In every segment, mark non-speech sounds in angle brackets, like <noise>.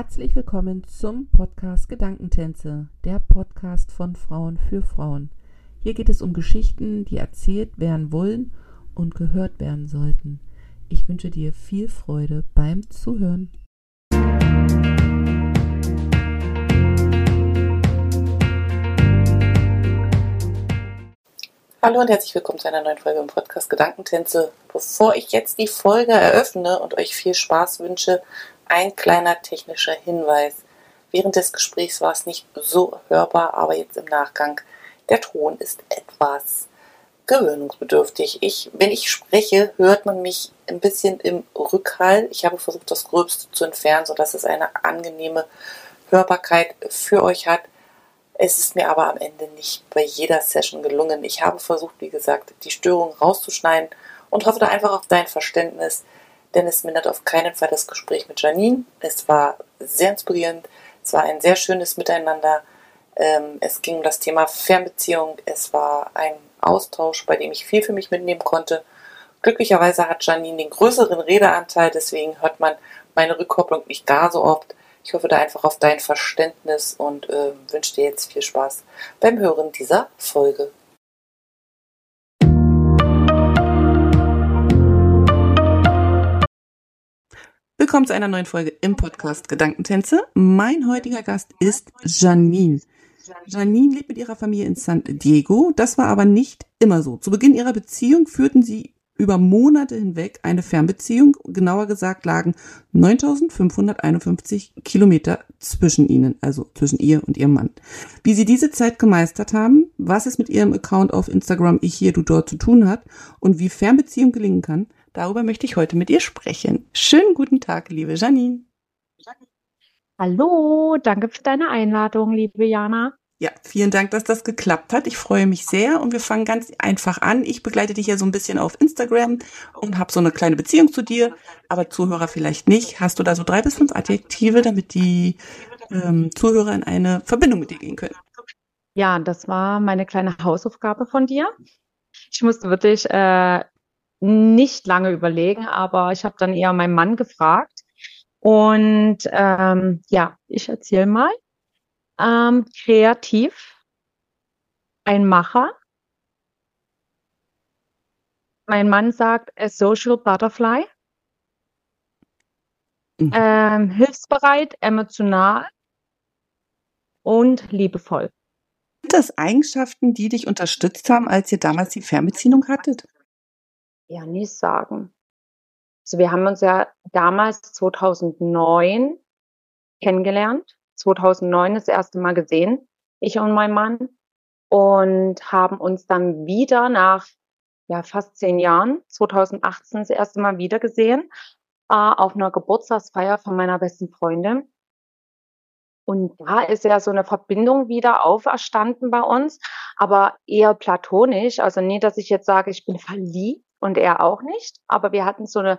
Herzlich willkommen zum Podcast Gedankentänze, der Podcast von Frauen für Frauen. Hier geht es um Geschichten, die erzählt werden wollen und gehört werden sollten. Ich wünsche dir viel Freude beim Zuhören. Hallo und herzlich willkommen zu einer neuen Folge im Podcast Gedankentänze. Bevor ich jetzt die Folge eröffne und euch viel Spaß wünsche, ein kleiner technischer Hinweis. Während des Gesprächs war es nicht so hörbar, aber jetzt im Nachgang, der Ton ist etwas gewöhnungsbedürftig. Ich, wenn ich spreche, hört man mich ein bisschen im Rückhall. Ich habe versucht, das Gröbste zu entfernen, sodass es eine angenehme Hörbarkeit für euch hat. Es ist mir aber am Ende nicht bei jeder Session gelungen. Ich habe versucht, wie gesagt, die Störungen rauszuschneiden und hoffe da einfach auf dein Verständnis denn es mindert auf keinen Fall das Gespräch mit Janine. Es war sehr inspirierend, es war ein sehr schönes Miteinander. Ähm, es ging um das Thema Fernbeziehung. Es war ein Austausch, bei dem ich viel für mich mitnehmen konnte. Glücklicherweise hat Janine den größeren Redeanteil, deswegen hört man meine Rückkopplung nicht gar so oft. Ich hoffe da einfach auf dein Verständnis und äh, wünsche dir jetzt viel Spaß beim Hören dieser Folge. Willkommen zu einer neuen Folge im Podcast Gedankentänze. Mein heutiger Gast ist Janine. Janine lebt mit ihrer Familie in San Diego. Das war aber nicht immer so. Zu Beginn ihrer Beziehung führten sie über Monate hinweg eine Fernbeziehung. Genauer gesagt lagen 9551 Kilometer zwischen ihnen, also zwischen ihr und ihrem Mann. Wie sie diese Zeit gemeistert haben, was es mit ihrem Account auf Instagram Ich hier, du dort zu tun hat und wie Fernbeziehung gelingen kann, Darüber möchte ich heute mit ihr sprechen. Schönen guten Tag, liebe Janine. Hallo, danke für deine Einladung, liebe Jana. Ja, vielen Dank, dass das geklappt hat. Ich freue mich sehr und wir fangen ganz einfach an. Ich begleite dich ja so ein bisschen auf Instagram und habe so eine kleine Beziehung zu dir, aber Zuhörer vielleicht nicht. Hast du da so drei bis fünf Adjektive, damit die ähm, Zuhörer in eine Verbindung mit dir gehen können? Ja, das war meine kleine Hausaufgabe von dir. Ich musste wirklich äh, nicht lange überlegen, aber ich habe dann eher meinen Mann gefragt. Und ähm, ja, ich erzähle mal. Ähm, kreativ, ein Macher. Mein Mann sagt a social butterfly. Mhm. Ähm, hilfsbereit, emotional und liebevoll. Sind das Eigenschaften, die dich unterstützt haben, als ihr damals die Fernbeziehung hattet? Ja nicht sagen. Also wir haben uns ja damals 2009 kennengelernt, 2009 das erste Mal gesehen, ich und mein Mann, und haben uns dann wieder nach ja, fast zehn Jahren, 2018 das erste Mal wieder gesehen, äh, auf einer Geburtstagsfeier von meiner besten Freundin. Und da ist ja so eine Verbindung wieder auferstanden bei uns, aber eher platonisch. Also nie, dass ich jetzt sage, ich bin verliebt, und er auch nicht. Aber wir hatten so eine,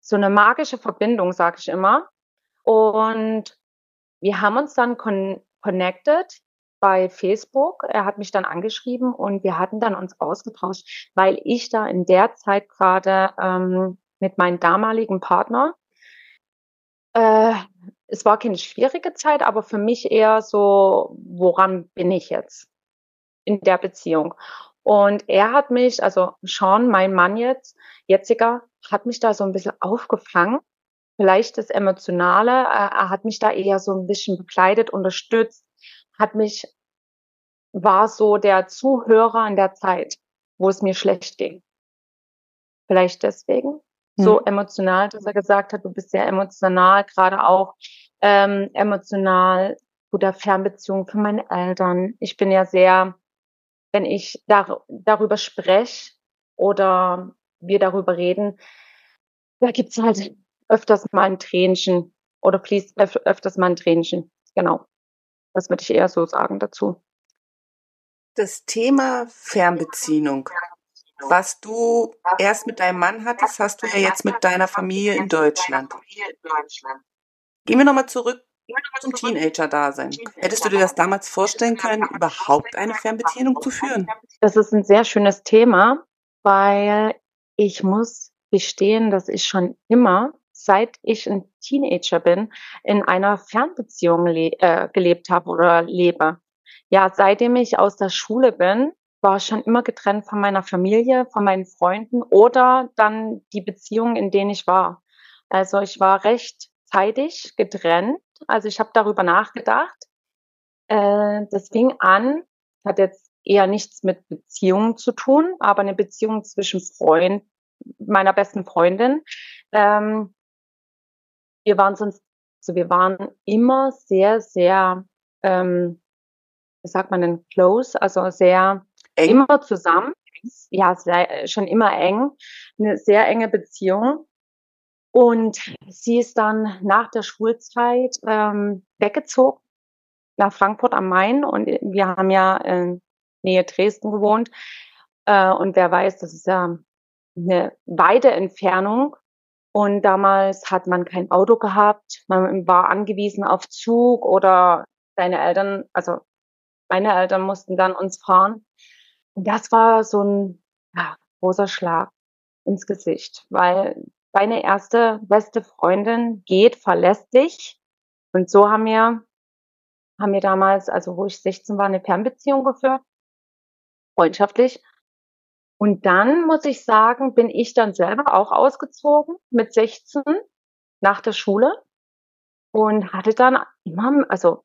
so eine magische Verbindung, sage ich immer. Und wir haben uns dann con connected bei Facebook. Er hat mich dann angeschrieben und wir hatten dann uns ausgetauscht, weil ich da in der Zeit gerade ähm, mit meinem damaligen Partner, äh, es war keine schwierige Zeit, aber für mich eher so, woran bin ich jetzt in der Beziehung? Und er hat mich, also Sean, mein Mann jetzt, jetziger, hat mich da so ein bisschen aufgefangen. Vielleicht das Emotionale, er hat mich da eher so ein bisschen bekleidet, unterstützt, hat mich, war so der Zuhörer in der Zeit, wo es mir schlecht ging. Vielleicht deswegen. Mhm. So emotional, dass er gesagt hat, du bist sehr emotional, gerade auch ähm, emotional zu der Fernbeziehung für meine Eltern. Ich bin ja sehr wenn ich dar darüber spreche oder wir darüber reden, da gibt's halt öfters mal ein Tränchen oder fließt öf öfters mal ein Tränchen. Genau. Das würde ich eher so sagen dazu. Das Thema Fernbeziehung, was du erst mit deinem Mann hattest, hast du ja jetzt mit deiner Familie in Deutschland. Gehen wir nochmal zurück zum Teenager-Dasein. Hättest du dir das damals vorstellen können, überhaupt eine Fernbeziehung zu führen? Das ist ein sehr schönes Thema, weil ich muss gestehen, dass ich schon immer seit ich ein Teenager bin, in einer Fernbeziehung äh, gelebt habe oder lebe. Ja, seitdem ich aus der Schule bin, war ich schon immer getrennt von meiner Familie, von meinen Freunden oder dann die Beziehungen, in denen ich war. Also ich war recht zeitig getrennt. Also ich habe darüber nachgedacht. Äh, das fing an, hat jetzt eher nichts mit Beziehungen zu tun, aber eine Beziehung zwischen Freund, meiner besten Freundin. Ähm, wir waren sonst, also wir waren immer sehr, sehr, ähm, wie sagt man denn, close, also sehr eng. immer zusammen. Ja, sehr, schon immer eng, eine sehr enge Beziehung. Und sie ist dann nach der Schulzeit ähm, weggezogen nach Frankfurt am Main und wir haben ja in Nähe Dresden gewohnt. Äh, und wer weiß, das ist ja eine weite Entfernung. Und damals hat man kein Auto gehabt. Man war angewiesen auf Zug oder deine Eltern, also meine Eltern mussten dann uns fahren. Und das war so ein ja, großer Schlag ins Gesicht, weil deine erste beste Freundin geht, verlässt dich. Und so haben wir, haben wir damals, also wo ich 16 war, eine Fernbeziehung geführt, freundschaftlich. Und dann muss ich sagen, bin ich dann selber auch ausgezogen mit 16 nach der Schule und hatte dann immer, also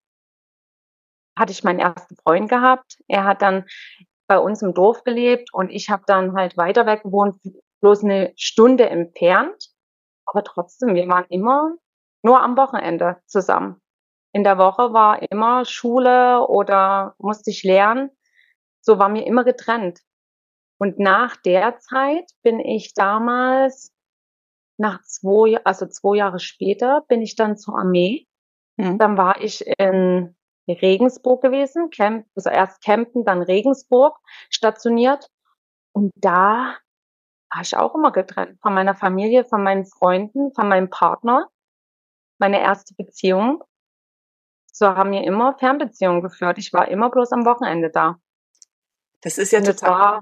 hatte ich meinen ersten Freund gehabt. Er hat dann bei uns im Dorf gelebt und ich habe dann halt weiter weg gewohnt, bloß eine Stunde entfernt. Aber trotzdem, wir waren immer nur am Wochenende zusammen. In der Woche war immer Schule oder musste ich lernen. So waren wir immer getrennt. Und nach der Zeit bin ich damals, nach zwei, also zwei Jahre später, bin ich dann zur Armee. Mhm. Dann war ich in Regensburg gewesen, Camp, also erst Campen, dann Regensburg stationiert. Und da war ich auch immer getrennt von meiner Familie, von meinen Freunden, von meinem Partner. Meine erste Beziehung. So haben wir immer Fernbeziehungen geführt. Ich war immer bloß am Wochenende da. Das ist ja total. War,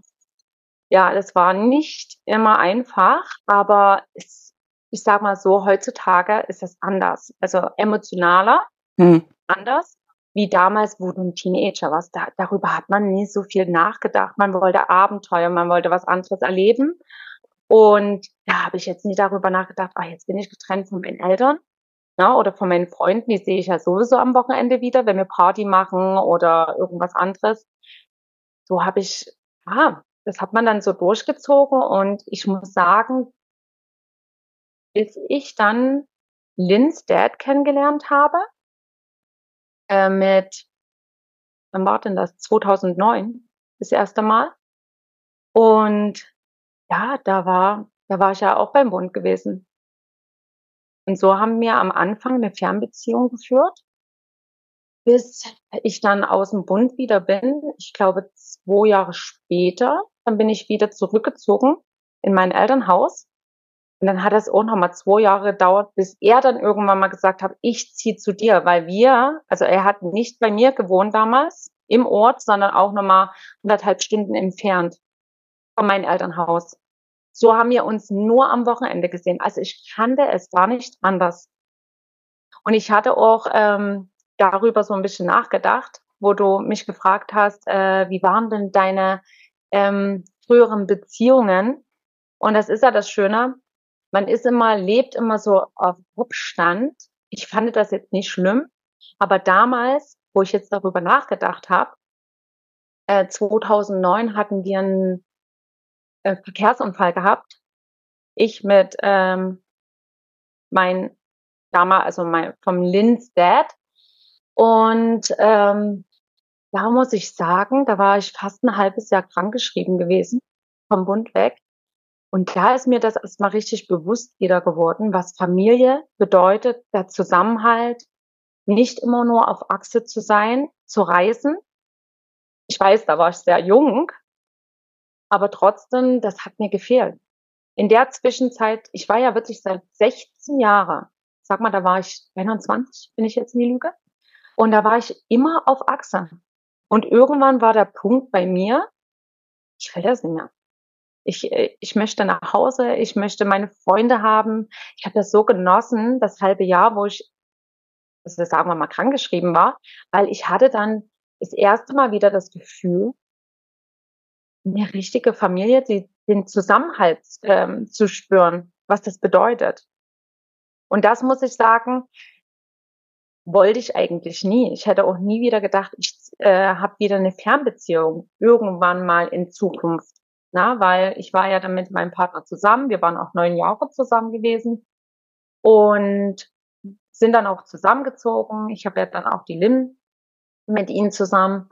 ja, das war nicht immer einfach, aber es, ich sag mal so, heutzutage ist es anders. Also emotionaler, hm. anders wie damals, wo du ein Teenager warst. Da, darüber hat man nie so viel nachgedacht. Man wollte Abenteuer, man wollte was anderes erleben. Und da habe ich jetzt nie darüber nachgedacht, ah, jetzt bin ich getrennt von meinen Eltern ne, oder von meinen Freunden. Die sehe ich ja sowieso am Wochenende wieder, wenn wir Party machen oder irgendwas anderes. So habe ich, ah, das hat man dann so durchgezogen. Und ich muss sagen, bis ich dann Lynn's Dad kennengelernt habe, äh, mit, wann war denn das? 2009 das erste Mal. Und ja, da war, da war ich ja auch beim Bund gewesen. Und so haben wir am Anfang eine Fernbeziehung geführt, bis ich dann aus dem Bund wieder bin. Ich glaube, zwei Jahre später, dann bin ich wieder zurückgezogen in mein Elternhaus. Und dann hat es auch noch mal zwei Jahre gedauert, bis er dann irgendwann mal gesagt hat, ich ziehe zu dir, weil wir, also er hat nicht bei mir gewohnt damals im Ort, sondern auch noch mal anderthalb Stunden entfernt von meinem Elternhaus. So haben wir uns nur am Wochenende gesehen. Also ich kannte es gar nicht anders. Und ich hatte auch ähm, darüber so ein bisschen nachgedacht, wo du mich gefragt hast, äh, wie waren denn deine ähm, früheren Beziehungen? Und das ist ja das Schöne, man ist immer, lebt immer so auf Rückstand. Ich fand das jetzt nicht schlimm, aber damals, wo ich jetzt darüber nachgedacht habe, äh, 2009 hatten wir einen äh, Verkehrsunfall gehabt. Ich mit ähm, mein damals, also mein vom Linz Dad. Und ähm, da muss ich sagen, da war ich fast ein halbes Jahr krankgeschrieben gewesen, vom Bund weg. Und da ist mir das erstmal richtig bewusst wieder geworden, was Familie bedeutet, der Zusammenhalt, nicht immer nur auf Achse zu sein, zu reisen. Ich weiß, da war ich sehr jung, aber trotzdem, das hat mir gefehlt. In der Zwischenzeit, ich war ja wirklich seit 16 Jahren, sag mal, da war ich 21, bin ich jetzt in die Lüge, und da war ich immer auf Achse. Und irgendwann war der Punkt bei mir, ich will das nicht mehr. Ich, äh, ich möchte nach Hause, ich möchte meine Freunde haben. Ich habe das so genossen, das halbe Jahr, wo ich, also sagen wir mal, krankgeschrieben war, weil ich hatte dann das erste Mal wieder das Gefühl, eine richtige Familie, die, den Zusammenhalt ähm, zu spüren, was das bedeutet. Und das muss ich sagen, wollte ich eigentlich nie. Ich hätte auch nie wieder gedacht, ich äh, habe wieder eine Fernbeziehung irgendwann mal in Zukunft. Na, weil ich war ja dann mit meinem Partner zusammen. Wir waren auch neun Jahre zusammen gewesen und sind dann auch zusammengezogen. Ich habe ja dann auch die Lynn mit ihnen zusammen.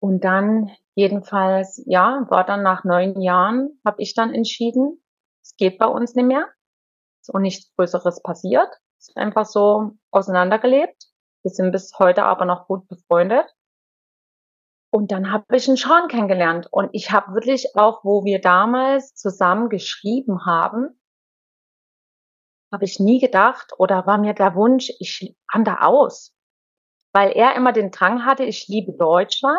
Und dann jedenfalls, ja, war dann nach neun Jahren, habe ich dann entschieden, es geht bei uns nicht mehr. Ist auch nichts Größeres passiert. Ist einfach so auseinandergelebt. Wir sind bis heute aber noch gut befreundet. Und dann habe ich einen Sean kennengelernt. Und ich habe wirklich auch, wo wir damals zusammen geschrieben haben, habe ich nie gedacht oder war mir der Wunsch, ich wandere aus. Weil er immer den Drang hatte, ich liebe Deutschland.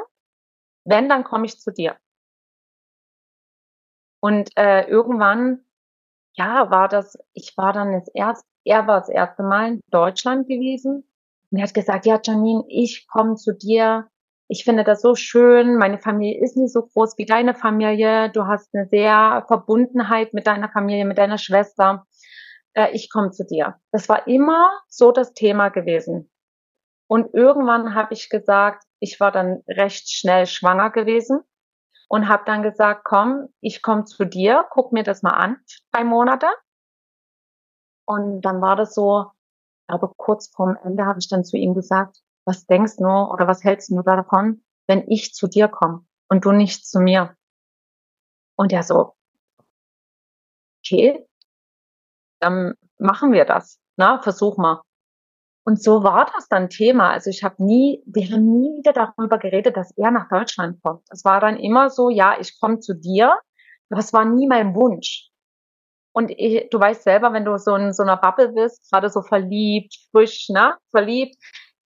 Wenn, dann komme ich zu dir. Und äh, irgendwann, ja, war das, ich war dann das erste, er war das erste Mal in Deutschland gewesen. Und er hat gesagt, ja, Janine, ich komme zu dir ich finde das so schön. Meine Familie ist nicht so groß wie deine Familie. Du hast eine sehr Verbundenheit mit deiner Familie, mit deiner Schwester. Äh, ich komme zu dir. Das war immer so das Thema gewesen. Und irgendwann habe ich gesagt, ich war dann recht schnell schwanger gewesen und habe dann gesagt, komm, ich komme zu dir, guck mir das mal an, drei Monate. Und dann war das so, aber kurz vorm Ende habe ich dann zu ihm gesagt, was denkst du oder was hältst du davon, wenn ich zu dir komme und du nicht zu mir? Und er so, okay, dann machen wir das. Na, versuch mal. Und so war das dann Thema. Also ich habe nie, wir haben nie wieder darüber geredet, dass er nach Deutschland kommt. Es war dann immer so, ja, ich komme zu dir, es war nie mein Wunsch. Und ich, du weißt selber, wenn du so in so einer Bubble bist, gerade so verliebt, frisch, ne, verliebt,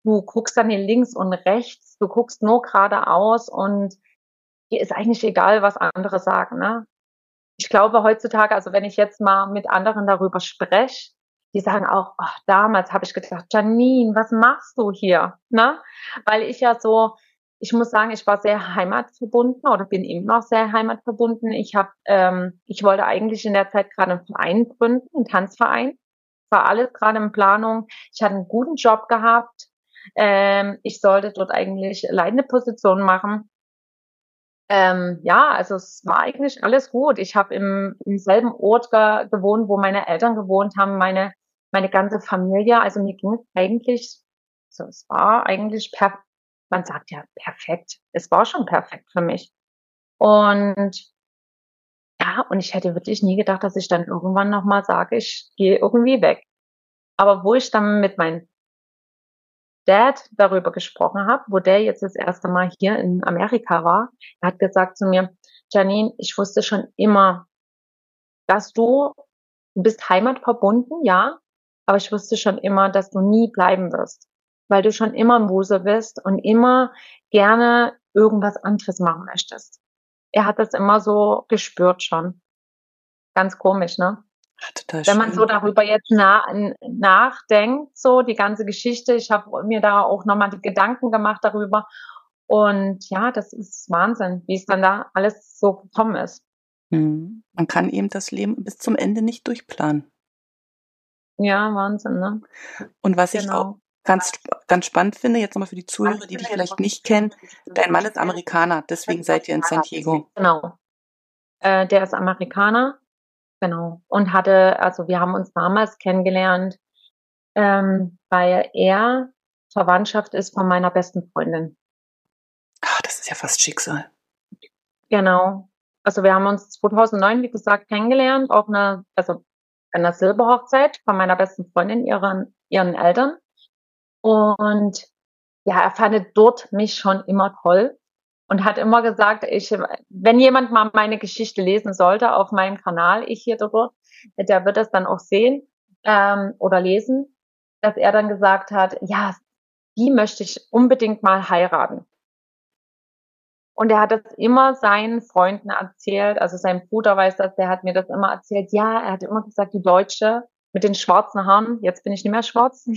du guckst dann hier links und rechts, du guckst nur geradeaus und dir ist eigentlich egal, was andere sagen. Ne? Ich glaube heutzutage, also wenn ich jetzt mal mit anderen darüber spreche, die sagen auch, ach, damals habe ich gedacht, Janine, was machst du hier? Ne? Weil ich ja so, ich muss sagen, ich war sehr heimatverbunden oder bin immer noch sehr heimatverbunden. Ich habe, ähm, ich wollte eigentlich in der Zeit gerade einen Verein gründen, einen Tanzverein. War alles gerade in Planung. Ich hatte einen guten Job gehabt. Ähm, ich sollte dort eigentlich leitende Position machen. Ähm, ja, also es war eigentlich alles gut. Ich habe im, im selben Ort ge gewohnt, wo meine Eltern gewohnt haben, meine meine ganze Familie. Also mir ging es eigentlich, so es war eigentlich per, man sagt ja perfekt. Es war schon perfekt für mich. Und ja, und ich hätte wirklich nie gedacht, dass ich dann irgendwann nochmal sage, ich gehe irgendwie weg. Aber wo ich dann mit meinen Dad darüber gesprochen habe, wo der jetzt das erste Mal hier in Amerika war, er hat gesagt zu mir, Janine, ich wusste schon immer, dass du, du bist heimatverbunden, ja, aber ich wusste schon immer, dass du nie bleiben wirst, weil du schon immer im Wuse bist und immer gerne irgendwas anderes machen möchtest. Er hat das immer so gespürt schon. Ganz komisch, ne? Total Wenn man so darüber jetzt na, nachdenkt, so die ganze Geschichte, ich habe mir da auch nochmal die Gedanken gemacht darüber. Und ja, das ist Wahnsinn, wie es dann da alles so gekommen ist. Mhm. Man kann eben das Leben bis zum Ende nicht durchplanen. Ja, Wahnsinn, ne? Und was genau. ich auch ganz, ganz spannend finde, jetzt nochmal für die Zuhörer, die dich vielleicht nicht kennen, dein Mann ist Amerikaner, deswegen seid ihr in San Diego. Genau. Äh, der ist Amerikaner Genau. Und hatte, also wir haben uns damals kennengelernt, ähm, weil er Verwandtschaft ist von meiner besten Freundin. Ach, das ist ja fast Schicksal. Genau. Also wir haben uns 2009, wie gesagt, kennengelernt auf einer, also einer Silberhochzeit von meiner besten Freundin, ihren, ihren Eltern. Und ja, er fand dort mich schon immer toll und hat immer gesagt, ich, wenn jemand mal meine Geschichte lesen sollte auf meinem Kanal, ich hier dort, der wird das dann auch sehen ähm, oder lesen, dass er dann gesagt hat, ja, die möchte ich unbedingt mal heiraten. Und er hat das immer seinen Freunden erzählt, also sein Bruder weiß das, der hat mir das immer erzählt. Ja, er hat immer gesagt, die Deutsche mit den schwarzen Haaren, jetzt bin ich nicht mehr schwarz,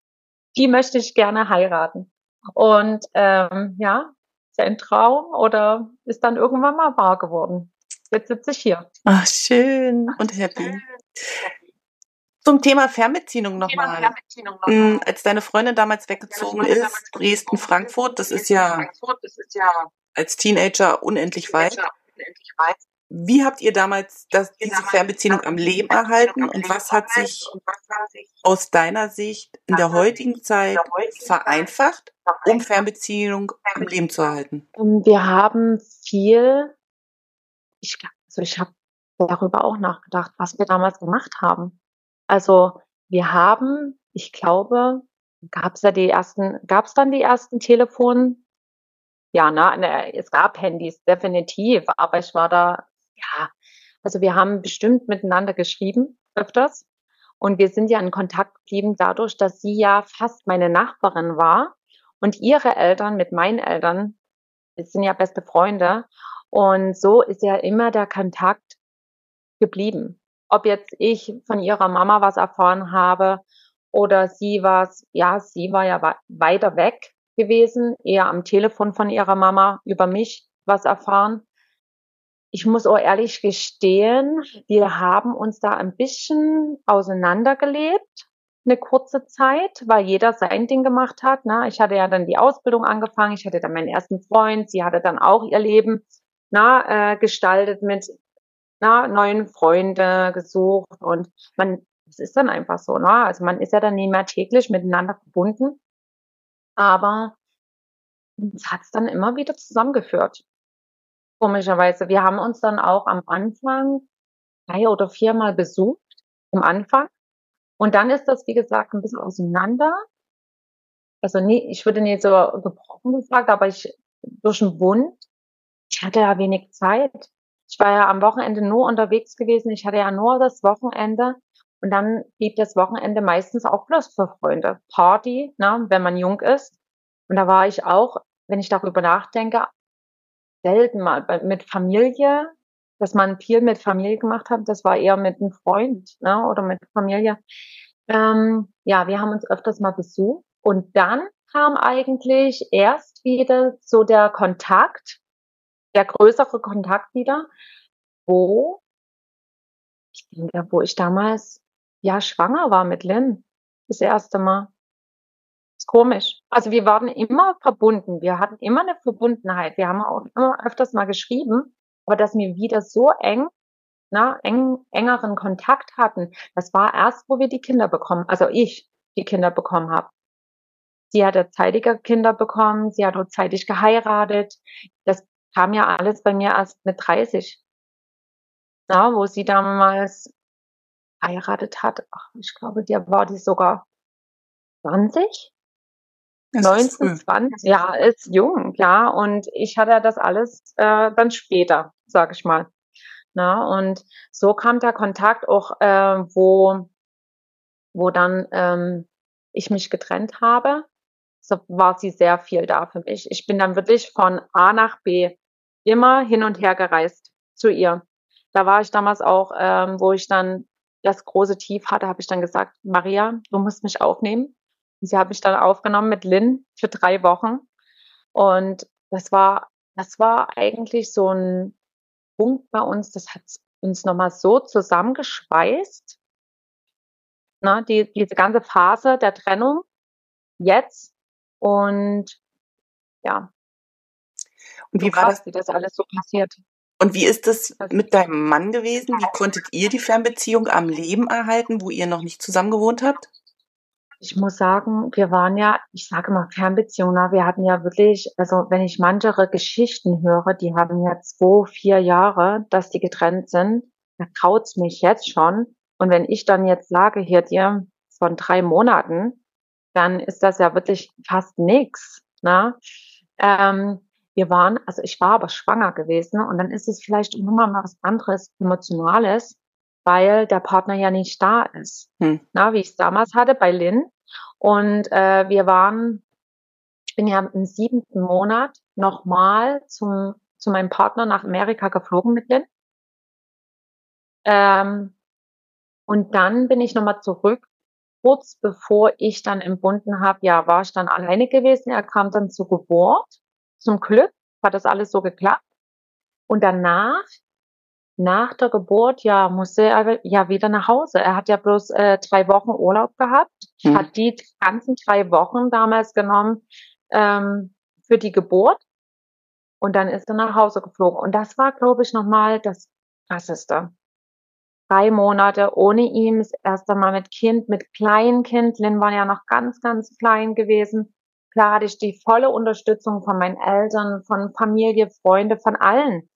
<laughs> die möchte ich gerne heiraten. Und ähm, ja, sein Traum oder ist dann irgendwann mal wahr geworden. Jetzt sitze ich hier. Ach, schön und happy. Zum Thema Fernbeziehung nochmal. Mhm, als deine Freundin damals weggezogen ist, Dresden-Frankfurt, das ist ja als Teenager unendlich weit. Wie habt ihr damals das, diese Fernbeziehung am Leben erhalten und was hat sich aus deiner Sicht in der heutigen Zeit vereinfacht, um Fernbeziehung am Leben zu erhalten? Ähm, wir haben viel, ich, also ich habe darüber auch nachgedacht, was wir damals gemacht haben. Also wir haben, ich glaube, gab es ja die ersten, gab es dann die ersten Telefon? Ja, ne, es gab Handys, definitiv, aber ich war da, ja, also wir haben bestimmt miteinander geschrieben, öfters. Und wir sind ja in Kontakt geblieben dadurch, dass sie ja fast meine Nachbarin war und ihre Eltern mit meinen Eltern, sind ja beste Freunde. Und so ist ja immer der Kontakt geblieben ob jetzt ich von ihrer Mama was erfahren habe oder sie was, ja, sie war ja weiter weg gewesen, eher am Telefon von ihrer Mama über mich was erfahren. Ich muss auch ehrlich gestehen, wir haben uns da ein bisschen auseinandergelebt, eine kurze Zeit, weil jeder sein Ding gemacht hat. Ne? Ich hatte ja dann die Ausbildung angefangen, ich hatte dann meinen ersten Freund, sie hatte dann auch ihr Leben na, äh, gestaltet mit na, neuen Freunde gesucht und man, es ist dann einfach so, ne? Also man ist ja dann nicht mehr täglich miteinander verbunden, aber es hat es dann immer wieder zusammengeführt. Komischerweise. Wir haben uns dann auch am Anfang drei oder viermal besucht, am Anfang. Und dann ist das, wie gesagt, ein bisschen auseinander. Also nie, ich würde nicht so gebrochen gesagt, aber ich durch den Wund. Ich hatte ja wenig Zeit. Ich war ja am Wochenende nur unterwegs gewesen. Ich hatte ja nur das Wochenende. Und dann blieb das Wochenende meistens auch bloß für Freunde. Party, ne, wenn man jung ist. Und da war ich auch, wenn ich darüber nachdenke, selten mal mit Familie, dass man viel mit Familie gemacht hat. Das war eher mit einem Freund ne, oder mit Familie. Ähm, ja, wir haben uns öfters mal besucht. Und dann kam eigentlich erst wieder so der Kontakt der größere Kontakt wieder, wo ich denke, wo ich damals ja schwanger war mit Lynn. Das erste Mal. ist komisch. Also wir waren immer verbunden. Wir hatten immer eine Verbundenheit. Wir haben auch immer öfters mal geschrieben, aber dass wir wieder so eng, na, eng, engeren Kontakt hatten, das war erst, wo wir die Kinder bekommen, also ich die Kinder bekommen habe. Sie hatte zeitiger Kinder bekommen, sie hat auch zeitig geheiratet. Das kam ja alles bei mir erst mit 30. Ja, wo sie damals heiratet hat. Ach, ich glaube, der war die sogar 20? Das 19, 20, ja, ist jung, ja. Und ich hatte das alles äh, dann später, sag ich mal. Na, und so kam der Kontakt auch, äh, wo, wo dann ähm, ich mich getrennt habe so war sie sehr viel da für mich. Ich bin dann wirklich von A nach B immer hin und her gereist zu ihr. Da war ich damals auch, ähm, wo ich dann das große Tief hatte, habe ich dann gesagt, Maria, du musst mich aufnehmen. Und sie hat mich dann aufgenommen mit Lynn für drei Wochen. Und das war, das war eigentlich so ein Punkt bei uns, das hat uns nochmal so zusammengeschweißt. Na, die, diese ganze Phase der Trennung jetzt und ja. Und wie war das, wie das alles so passiert? Und wie ist das mit deinem Mann gewesen? Wie konntet ihr die Fernbeziehung am Leben erhalten, wo ihr noch nicht zusammen gewohnt habt? Ich muss sagen, wir waren ja, ich sage mal Fernbeziehung, wir hatten ja wirklich, also wenn ich manchere Geschichten höre, die haben ja zwei, vier Jahre, dass die getrennt sind, da traut's mich jetzt schon. Und wenn ich dann jetzt sage, hier dir von drei Monaten, dann ist das ja wirklich fast nichts. Ne? Ähm, wir waren, also ich war aber schwanger gewesen und dann ist es vielleicht nochmal was anderes, emotionales, weil der Partner ja nicht da ist. Hm. Na, wie ich es damals hatte bei Lynn. Und äh, wir waren, ich bin ja im siebten Monat nochmal zum, zu meinem Partner nach Amerika geflogen mit Lynn. Ähm, und dann bin ich nochmal zurück. Kurz bevor ich dann entbunden habe, ja, war ich dann alleine gewesen. Er kam dann zur Geburt. Zum Glück hat das alles so geklappt. Und danach, nach der Geburt, ja, musste er ja wieder nach Hause. Er hat ja bloß äh, drei Wochen Urlaub gehabt, mhm. hat die ganzen drei Wochen damals genommen ähm, für die Geburt. Und dann ist er nach Hause geflogen. Und das war, glaube ich, nochmal das Krasseste. Drei Monate ohne ihn, das erste Mal mit Kind, mit Kleinkind. Lynn war ja noch ganz, ganz klein gewesen. Klar hatte ich die volle Unterstützung von meinen Eltern, von Familie, Freunde, von allen.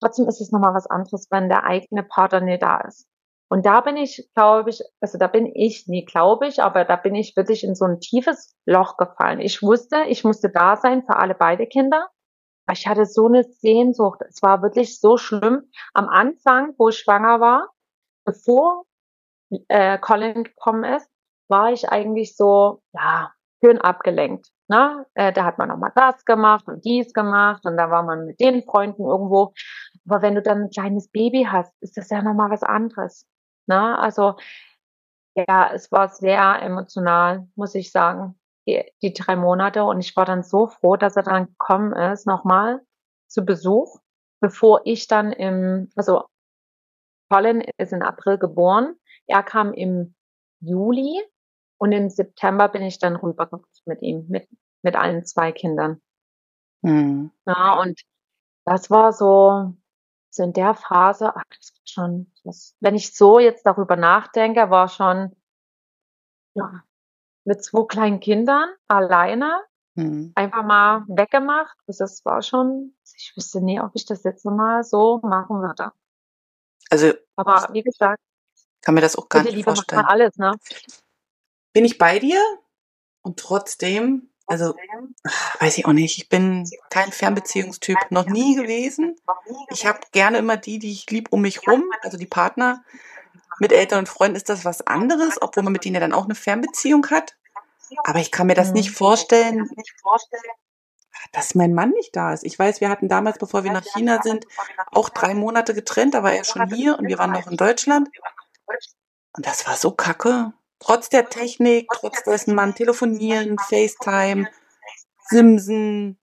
Trotzdem ist es nochmal was anderes, wenn der eigene Partner nicht da ist. Und da bin ich, glaube ich, also da bin ich, nie glaube ich, aber da bin ich wirklich in so ein tiefes Loch gefallen. Ich wusste, ich musste da sein für alle beide Kinder. Ich hatte so eine Sehnsucht. Es war wirklich so schlimm. Am Anfang, wo ich schwanger war, bevor äh, Colin gekommen ist, war ich eigentlich so, ja, schön abgelenkt. Ne? Äh, da hat man noch mal das gemacht und dies gemacht und da war man mit den Freunden irgendwo. Aber wenn du dann ein kleines Baby hast, ist das ja noch mal was anderes. Ne? Also ja, es war sehr emotional, muss ich sagen die, die drei Monate und ich war dann so froh, dass er dann gekommen ist, nochmal zu Besuch, bevor ich dann im, also Colin ist in April geboren, er kam im Juli und im September bin ich dann rübergekommen mit ihm, mit, mit allen zwei Kindern. Mhm. Ja, und das war so, so in der Phase, ach, das war schon, das, wenn ich so jetzt darüber nachdenke, war schon, ja, mit zwei kleinen Kindern alleine mhm. einfach mal weggemacht. Das war schon, ich wüsste nie, ob ich das jetzt nochmal so machen würde. Also, aber wie gesagt, kann mir das auch gar nicht vorstellen. Alles, ne? Bin ich bei dir und trotzdem, also weiß ich auch nicht, ich bin kein Fernbeziehungstyp, noch nie gewesen. Ich habe gerne immer die, die ich lieb um mich rum, also die Partner. Mit Eltern und Freunden ist das was anderes, obwohl man mit denen ja dann auch eine Fernbeziehung hat. Aber ich kann mir das nicht vorstellen, dass mein Mann nicht da ist. Ich weiß, wir hatten damals, bevor wir nach China sind, auch drei Monate getrennt. Da war er schon hier und wir waren noch in Deutschland. Und das war so kacke. Trotz der Technik, trotz dessen man telefonieren, FaceTime, Simsen,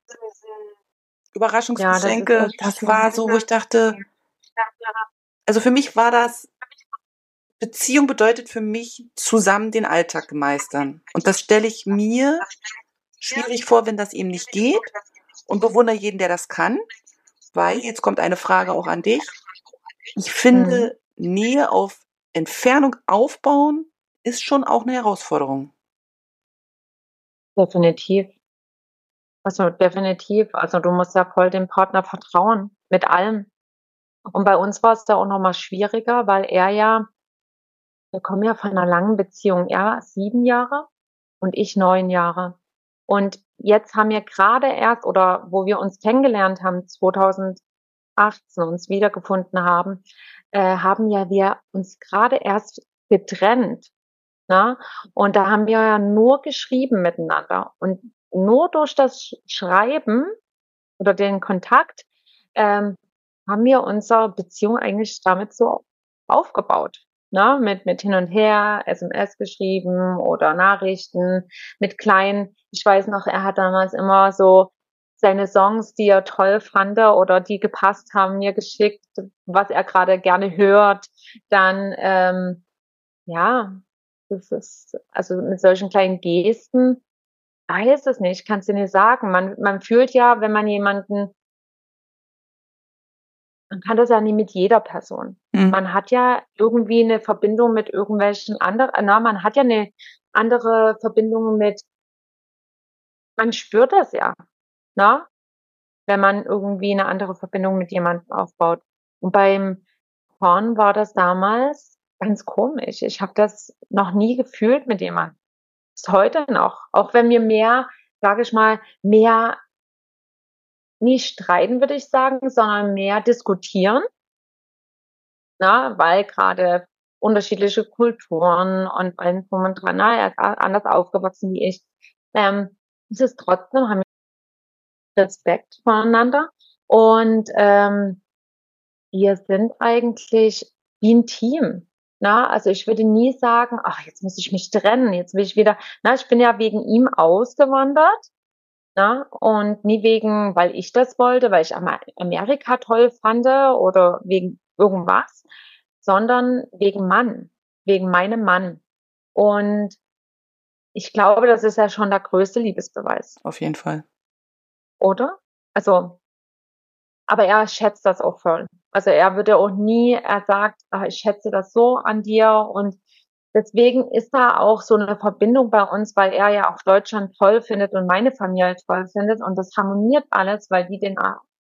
Überraschungsgeschenke, ja, das, das war so, wo ich dachte, also für mich war das Beziehung bedeutet für mich, zusammen den Alltag meistern. Und das stelle ich mir schwierig vor, wenn das eben nicht geht. Und bewundere jeden, der das kann. Weil, jetzt kommt eine Frage auch an dich. Ich finde, mhm. Nähe auf Entfernung aufbauen ist schon auch eine Herausforderung. Definitiv. Also definitiv. Also du musst ja voll dem Partner vertrauen mit allem. Und bei uns war es da auch nochmal schwieriger, weil er ja wir kommen ja von einer langen Beziehung. Er sieben Jahre und ich neun Jahre. Und jetzt haben wir gerade erst, oder wo wir uns kennengelernt haben, 2018 uns wiedergefunden haben, äh, haben ja wir uns gerade erst getrennt. Ne? Und da haben wir ja nur geschrieben miteinander. Und nur durch das Schreiben oder den Kontakt ähm, haben wir unsere Beziehung eigentlich damit so aufgebaut ne, mit, mit hin und her, SMS geschrieben oder Nachrichten, mit kleinen, ich weiß noch, er hat damals immer so seine Songs, die er toll fand oder die gepasst haben, mir geschickt, was er gerade gerne hört. Dann, ähm, ja, das ist, also mit solchen kleinen Gesten, weiß es nicht, kannst du nicht sagen. Man, man fühlt ja, wenn man jemanden man kann das ja nie mit jeder Person. Mhm. Man hat ja irgendwie eine Verbindung mit irgendwelchen anderen, na, man hat ja eine andere Verbindung mit, man spürt das ja, na, wenn man irgendwie eine andere Verbindung mit jemandem aufbaut. Und beim Porn war das damals ganz komisch. Ich habe das noch nie gefühlt mit jemandem. Bis heute noch. Auch wenn wir mehr, sage ich mal, mehr nicht streiten, würde ich sagen, sondern mehr diskutieren. Na, weil gerade unterschiedliche Kulturen und allem drum und dran, na, ist anders aufgewachsen wie ich. Ähm, es ist trotzdem, haben Respekt voneinander. Und ähm, wir sind eigentlich wie ein Team. Na, also ich würde nie sagen, ach, jetzt muss ich mich trennen, jetzt will ich wieder, na, ich bin ja wegen ihm ausgewandert, na, und nie wegen, weil ich das wollte, weil ich Amerika toll fand oder wegen irgendwas, sondern wegen Mann, wegen meinem Mann. Und ich glaube, das ist ja schon der größte Liebesbeweis. Auf jeden Fall. Oder? Also, aber er schätzt das auch voll. Also er würde auch nie, er sagt, ach, ich schätze das so an dir und deswegen ist da auch so eine Verbindung bei uns, weil er ja auch Deutschland toll findet und meine Familie toll findet und das harmoniert alles, weil die den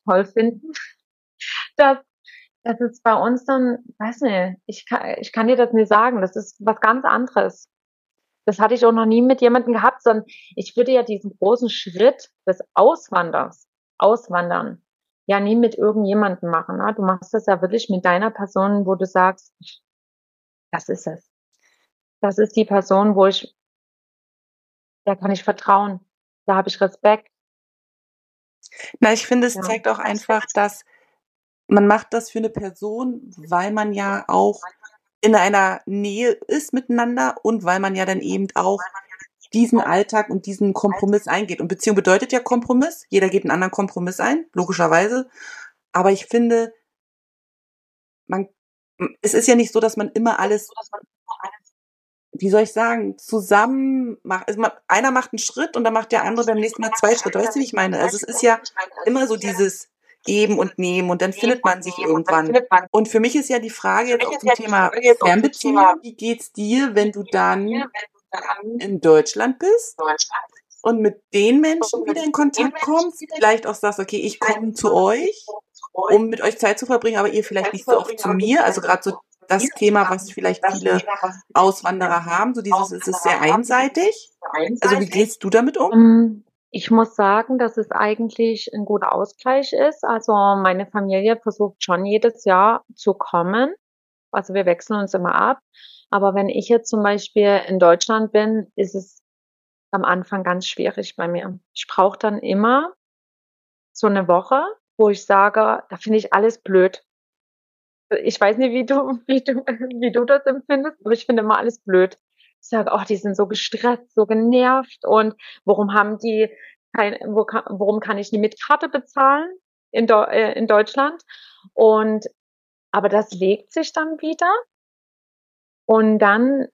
toll finden. <laughs> Das, das ist bei uns dann, weiß nicht, ich kann, ich kann dir das nicht sagen, das ist was ganz anderes. Das hatte ich auch noch nie mit jemandem gehabt, sondern ich würde ja diesen großen Schritt des Auswanders, Auswandern, ja nie mit irgendjemandem machen. Ne? Du machst das ja wirklich mit deiner Person, wo du sagst, das ist es. Das ist die Person, wo ich, da kann ich vertrauen. Da habe ich Respekt. Na, ich finde, es ja. zeigt auch einfach, dass man macht das für eine Person, weil man ja auch in einer Nähe ist miteinander und weil man ja dann eben auch diesen Alltag und diesen Kompromiss eingeht. Und Beziehung bedeutet ja Kompromiss. Jeder geht einen anderen Kompromiss ein, logischerweise. Aber ich finde, man, es ist ja nicht so, dass man immer alles, wie soll ich sagen, zusammen macht. Also man, einer macht einen Schritt und dann macht der andere beim nächsten Mal zwei Schritte. Weißt du, wie ich meine? Also es ist ja immer so dieses, geben und nehmen und dann findet man sich irgendwann. Und für mich ist ja die Frage jetzt auch zum Thema Fernbeziehung, wie geht's dir, wenn du dann in Deutschland bist und mit den Menschen wieder in Kontakt kommst, vielleicht auch sagst, okay, ich komme zu euch, um mit euch Zeit zu verbringen, aber ihr vielleicht nicht so oft zu mir, also gerade so das Thema, was vielleicht viele Auswanderer haben, so dieses, es ist sehr einseitig. Also wie gehst du damit um? Mm, ich muss sagen, dass es eigentlich ein guter Ausgleich ist. Also meine Familie versucht schon jedes Jahr zu kommen. Also wir wechseln uns immer ab. Aber wenn ich jetzt zum Beispiel in Deutschland bin, ist es am Anfang ganz schwierig bei mir. Ich brauche dann immer so eine Woche, wo ich sage, da finde ich alles blöd. Ich weiß nicht, wie du, <laughs> wie du, wie du das empfindest, aber ich finde immer alles blöd ich sage, oh, die sind so gestresst, so genervt und warum haben die kein, wo warum kann ich nie mit Karte bezahlen in, Do äh, in Deutschland? Und aber das legt sich dann wieder und dann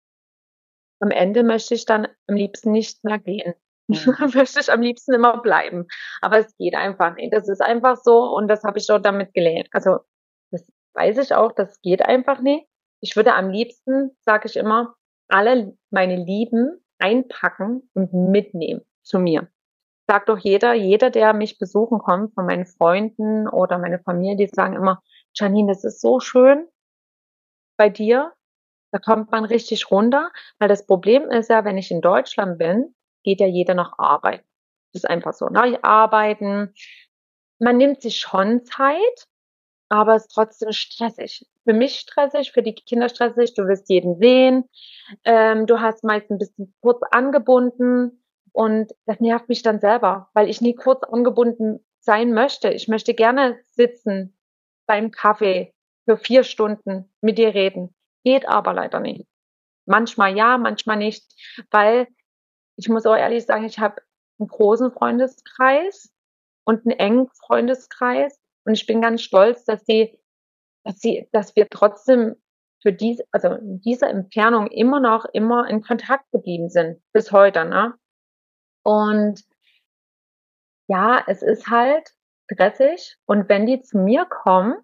am Ende möchte ich dann am liebsten nicht mehr gehen. Mhm. <laughs> möchte ich am liebsten immer bleiben. Aber es geht einfach nicht. Das ist einfach so und das habe ich auch damit gelernt. Also das weiß ich auch, das geht einfach nicht. Ich würde am liebsten, sage ich immer, alle meine Lieben einpacken und mitnehmen zu mir. Sagt doch jeder, jeder, der mich besuchen kommt, von meinen Freunden oder meine Familie, die sagen immer, Janine, das ist so schön bei dir. Da kommt man richtig runter, weil das Problem ist ja, wenn ich in Deutschland bin, geht ja jeder noch arbeiten. Das ist einfach so. Ne? Arbeiten. Man nimmt sich schon Zeit, aber es ist trotzdem stressig. Für mich stressig, für die Kinder stressig. Du wirst jeden sehen. Ähm, du hast meist ein bisschen kurz angebunden und das nervt mich dann selber, weil ich nie kurz angebunden sein möchte. Ich möchte gerne sitzen beim Kaffee für vier Stunden mit dir reden. Geht aber leider nicht. Manchmal ja, manchmal nicht, weil ich muss auch ehrlich sagen, ich habe einen großen Freundeskreis und einen engen Freundeskreis und ich bin ganz stolz, dass sie, dass sie, dass wir trotzdem für diese, also in dieser Entfernung immer noch immer in Kontakt geblieben sind bis heute, ne? Und ja, es ist halt stressig und wenn die zu mir kommen,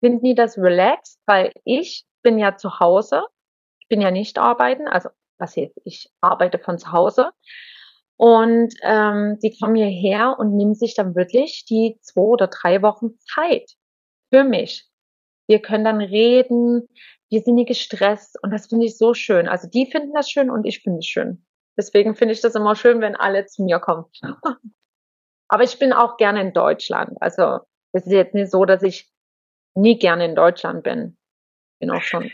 finden die das relaxed, weil ich bin ja zu Hause, ich bin ja nicht arbeiten, also was jetzt, ich arbeite von zu Hause und ähm, die kommen hierher und nehmen sich dann wirklich die zwei oder drei Wochen Zeit für mich. Wir können dann reden, wir sind nie gestresst und das finde ich so schön. Also die finden das schön und ich finde es schön. Deswegen finde ich das immer schön, wenn alle zu mir kommen. <laughs> Aber ich bin auch gerne in Deutschland. Also es ist jetzt nicht so, dass ich nie gerne in Deutschland bin. Bin auch schon.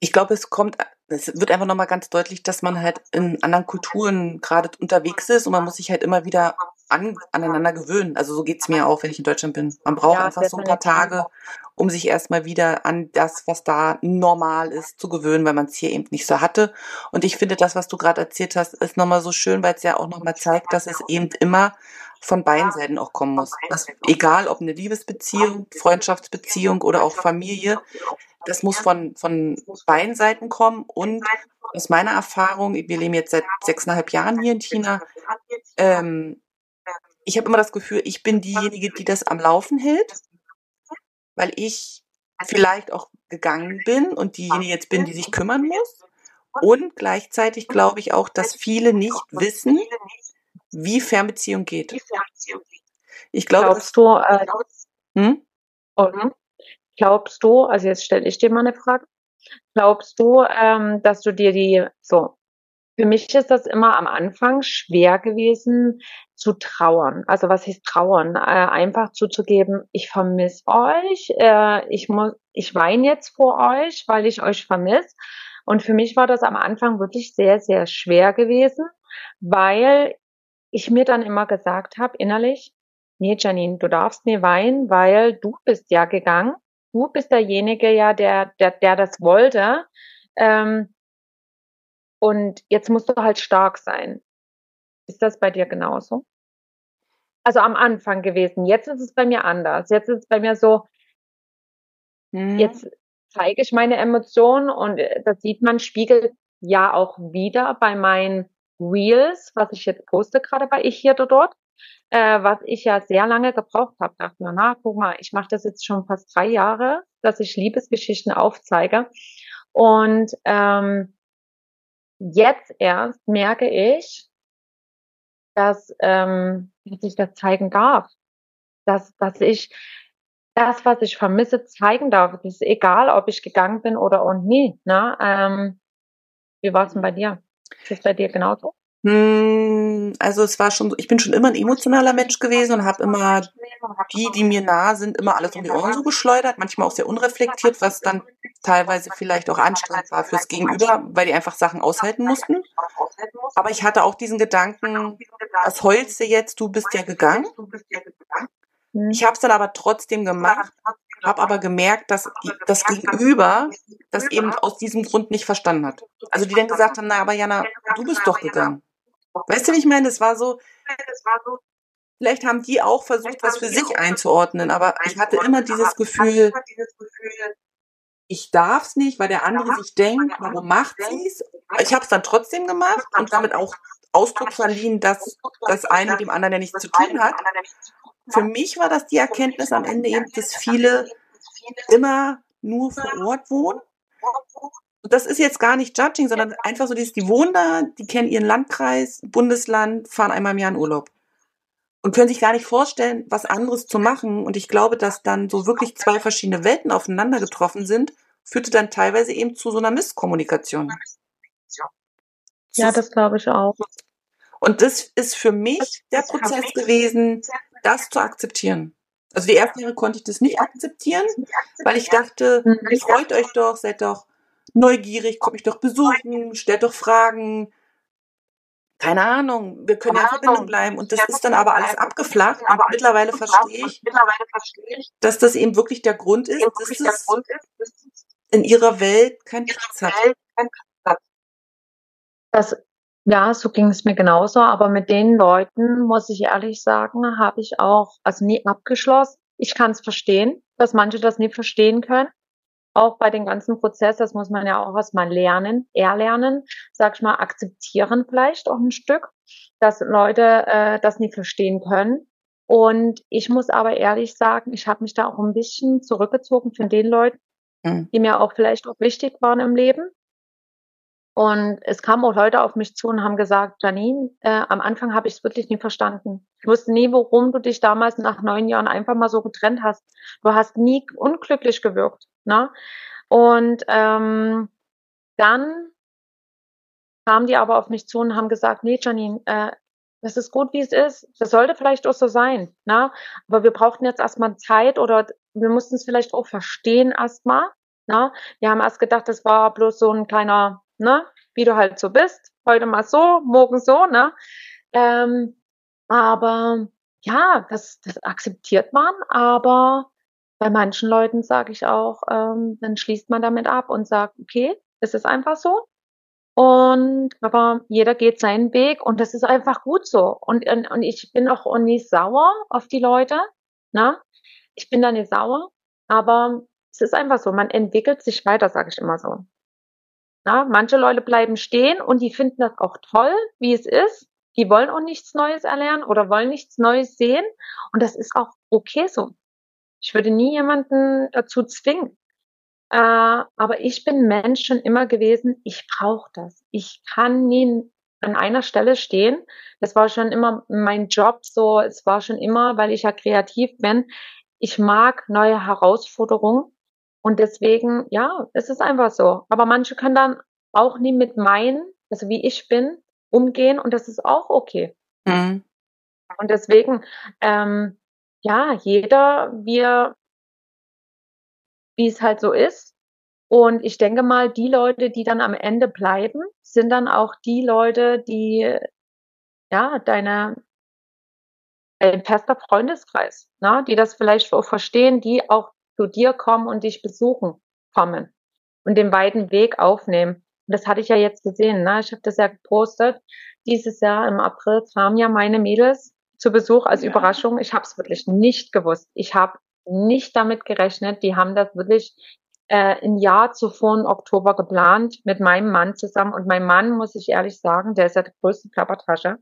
Ich glaube, es kommt es wird einfach nochmal ganz deutlich, dass man halt in anderen Kulturen gerade unterwegs ist und man muss sich halt immer wieder an, aneinander gewöhnen. Also so geht's mir auch, wenn ich in Deutschland bin. Man braucht Ja, einfach so ein paar. Tage, um sich erstmal wieder an das, was da normal ist, zu gewöhnen, weil man es hier eben nicht so hatte. Und ich finde, das, was du gerade erzählt hast, ist nochmal so schön, weil es ja auch nochmal zeigt, dass es eben immer von beiden Seiten auch kommen muss. Das, egal ob eine Liebesbeziehung, Freundschaftsbeziehung oder auch Familie, das muss von, von beiden Seiten kommen. Und aus meiner Erfahrung, wir leben jetzt seit sechseinhalb Jahren hier in China, ähm, ich habe immer das Gefühl, ich bin diejenige, die das am Laufen hält, weil ich vielleicht auch gegangen bin und diejenige jetzt bin, die sich kümmern muss. Und gleichzeitig glaube ich auch, dass viele nicht wissen, wie Fernbeziehung geht. Ich glaube, Glaubst du, äh, hm? oder? glaubst du, also jetzt stelle ich dir mal eine Frage, glaubst du, ähm, dass du dir die, so, für mich ist das immer am Anfang schwer gewesen zu trauern. Also was ist trauern? Äh, einfach zuzugeben, ich vermisse euch, äh, ich muss, ich weine jetzt vor euch, weil ich euch vermisse. Und für mich war das am Anfang wirklich sehr, sehr schwer gewesen, weil ich mir dann immer gesagt habe, innerlich, nee, Janine, du darfst nie weinen, weil du bist ja gegangen. Du bist derjenige ja, der, der, der das wollte. Ähm, und jetzt musst du halt stark sein. Ist das bei dir genauso? Also am Anfang gewesen. Jetzt ist es bei mir anders. Jetzt ist es bei mir so, Hm. jetzt zeige ich meine Emotionen und äh, das sieht man, spiegelt ja auch wieder bei meinen Reels, was ich jetzt poste, gerade bei ich hier oder dort, äh, was ich ja sehr lange gebraucht habe. Dachte mir, na, guck mal, ich mache das jetzt schon fast drei Jahre, dass ich Liebesgeschichten aufzeige. Und ähm, jetzt erst merke ich, dass, ähm, dass ich das zeigen darf. Dass, dass ich das, was ich vermisse, zeigen darf. Es ist egal, ob ich gegangen bin oder und nie. Ne? Ähm, wie war es denn bei dir? Ist das bei dir genauso? Hm, Also es war schon so, ich bin schon immer ein emotionaler Mensch gewesen und habe immer die, die mir nahe sind, immer alles um die Ohren so geschleudert, manchmal auch sehr unreflektiert, was dann teilweise vielleicht auch anstrengend war fürs Gegenüber, weil die einfach Sachen aushalten mussten. Aber ich hatte auch diesen Gedanken, was heulst du jetzt, du bist ja gegangen. Hm. Ich habe es dann aber trotzdem gemacht, habe aber gemerkt, dass die- das Gegenüber das eben aus diesem Grund nicht verstanden hat. Also die dann gesagt haben, na aber Jana, du bist doch gegangen. Weißt du, wie ich meine? Das war so, vielleicht haben die auch versucht, was für sich einzuordnen, aber ich hatte immer dieses Gefühl, ich darf es nicht, weil der andere sich denkt, warum macht sie es? Ich habe es dann trotzdem gemacht und damit auch Ausdruck verliehen, dass das eine mit dem anderen ja nichts zu tun hat. Für mich war das die Erkenntnis am Ende eben, dass viele immer nur vor Ort wohnen. Und das ist jetzt gar nicht Judging, sondern einfach so dieses, die wohnen da, die kennen ihren Landkreis, Bundesland, fahren einmal im Jahr in Urlaub. Und können sich gar nicht vorstellen, was anderes zu machen. Und ich glaube, dass dann so wirklich zwei verschiedene Welten aufeinander getroffen sind, führte dann teilweise eben zu so einer Misskommunikation. Ja, das glaube ich auch. Und das ist für mich der Prozess gewesen, das zu akzeptieren. Also die ersten Jahre konnte ich das nicht akzeptieren, weil ich dachte, Mhm. freut euch doch, seid doch neugierig, kommt mich doch besuchen, stellt doch Fragen. Keine Ahnung, wir können ja in Verbindung bleiben. Und das ist dann aber alles abgeflacht. Und mittlerweile verstehe ich, dass das eben wirklich der Grund ist, dass es in ihrer Welt keinen Platz hat. Das, ja, so ging es mir genauso, aber mit den Leuten, muss ich ehrlich sagen, habe ich auch, also nie abgeschlossen. Ich kann es verstehen, dass manche das nie verstehen können. Auch bei dem ganzen Prozess, das muss man ja auch erstmal lernen, erlernen, sag ich mal, akzeptieren vielleicht auch ein Stück, dass Leute äh, das nie verstehen können. Und ich muss aber ehrlich sagen, ich habe mich da auch ein bisschen zurückgezogen von den Leuten, Mhm. die mir auch vielleicht auch wichtig waren im Leben. Und es kamen auch Leute auf mich zu und haben gesagt, Janine, äh, am Anfang habe ich es wirklich nie verstanden. Ich wusste nie, warum du dich damals nach neun Jahren einfach mal so getrennt hast. Du hast nie unglücklich gewirkt. Ne? Und ähm, dann kamen die aber auf mich zu und haben gesagt, nee, Janine, äh, das ist gut, wie es ist. Das sollte vielleicht auch so sein. Ne? Aber wir brauchten jetzt erstmal Zeit oder wir mussten es vielleicht auch verstehen erstmal. Ne? Wir haben erst gedacht, das war bloß so ein kleiner, ne, wie du halt so bist. Heute mal so, morgen so, ne? Ähm, Aber ja, das, das akzeptiert man, aber bei manchen Leuten sage ich auch, ähm, dann schließt man damit ab und sagt, okay, es ist einfach so. Und aber jeder geht seinen Weg und das ist einfach gut so. Und, und, und ich bin auch nicht sauer auf die Leute. Ne? Ich bin da nicht sauer, aber es ist einfach so, man entwickelt sich weiter, sage ich immer so. Na, manche Leute bleiben stehen und die finden das auch toll, wie es ist. Die wollen auch nichts Neues erlernen oder wollen nichts Neues sehen. Und das ist auch okay so. Ich würde nie jemanden dazu zwingen. Äh, aber ich bin Mensch schon immer gewesen, ich brauche das. Ich kann nie an einer Stelle stehen. Das war schon immer mein Job so. Es war schon immer, weil ich ja kreativ bin. Ich mag neue Herausforderungen. Und deswegen, ja, es ist einfach so. Aber manche können dann auch nie mit meinen, also wie ich bin, umgehen und das ist auch okay. Mhm. Und deswegen, ähm, ja, jeder, wir, wie es halt so ist. Und ich denke mal, die Leute, die dann am Ende bleiben, sind dann auch die Leute, die, ja, deine, ein fester Freundeskreis, ne, die das vielleicht auch verstehen, die auch zu dir kommen und dich besuchen kommen und den weiten Weg aufnehmen. Und das hatte ich ja jetzt gesehen. Ne? Ich habe das ja gepostet. Dieses Jahr im April kamen ja meine Mädels zu Besuch als ja. Überraschung. Ich habe es wirklich nicht gewusst. Ich habe nicht damit gerechnet. Die haben das wirklich äh, ein Jahr zuvor im Oktober geplant mit meinem Mann zusammen. Und mein Mann, muss ich ehrlich sagen, der ist ja die größte Klappertasche.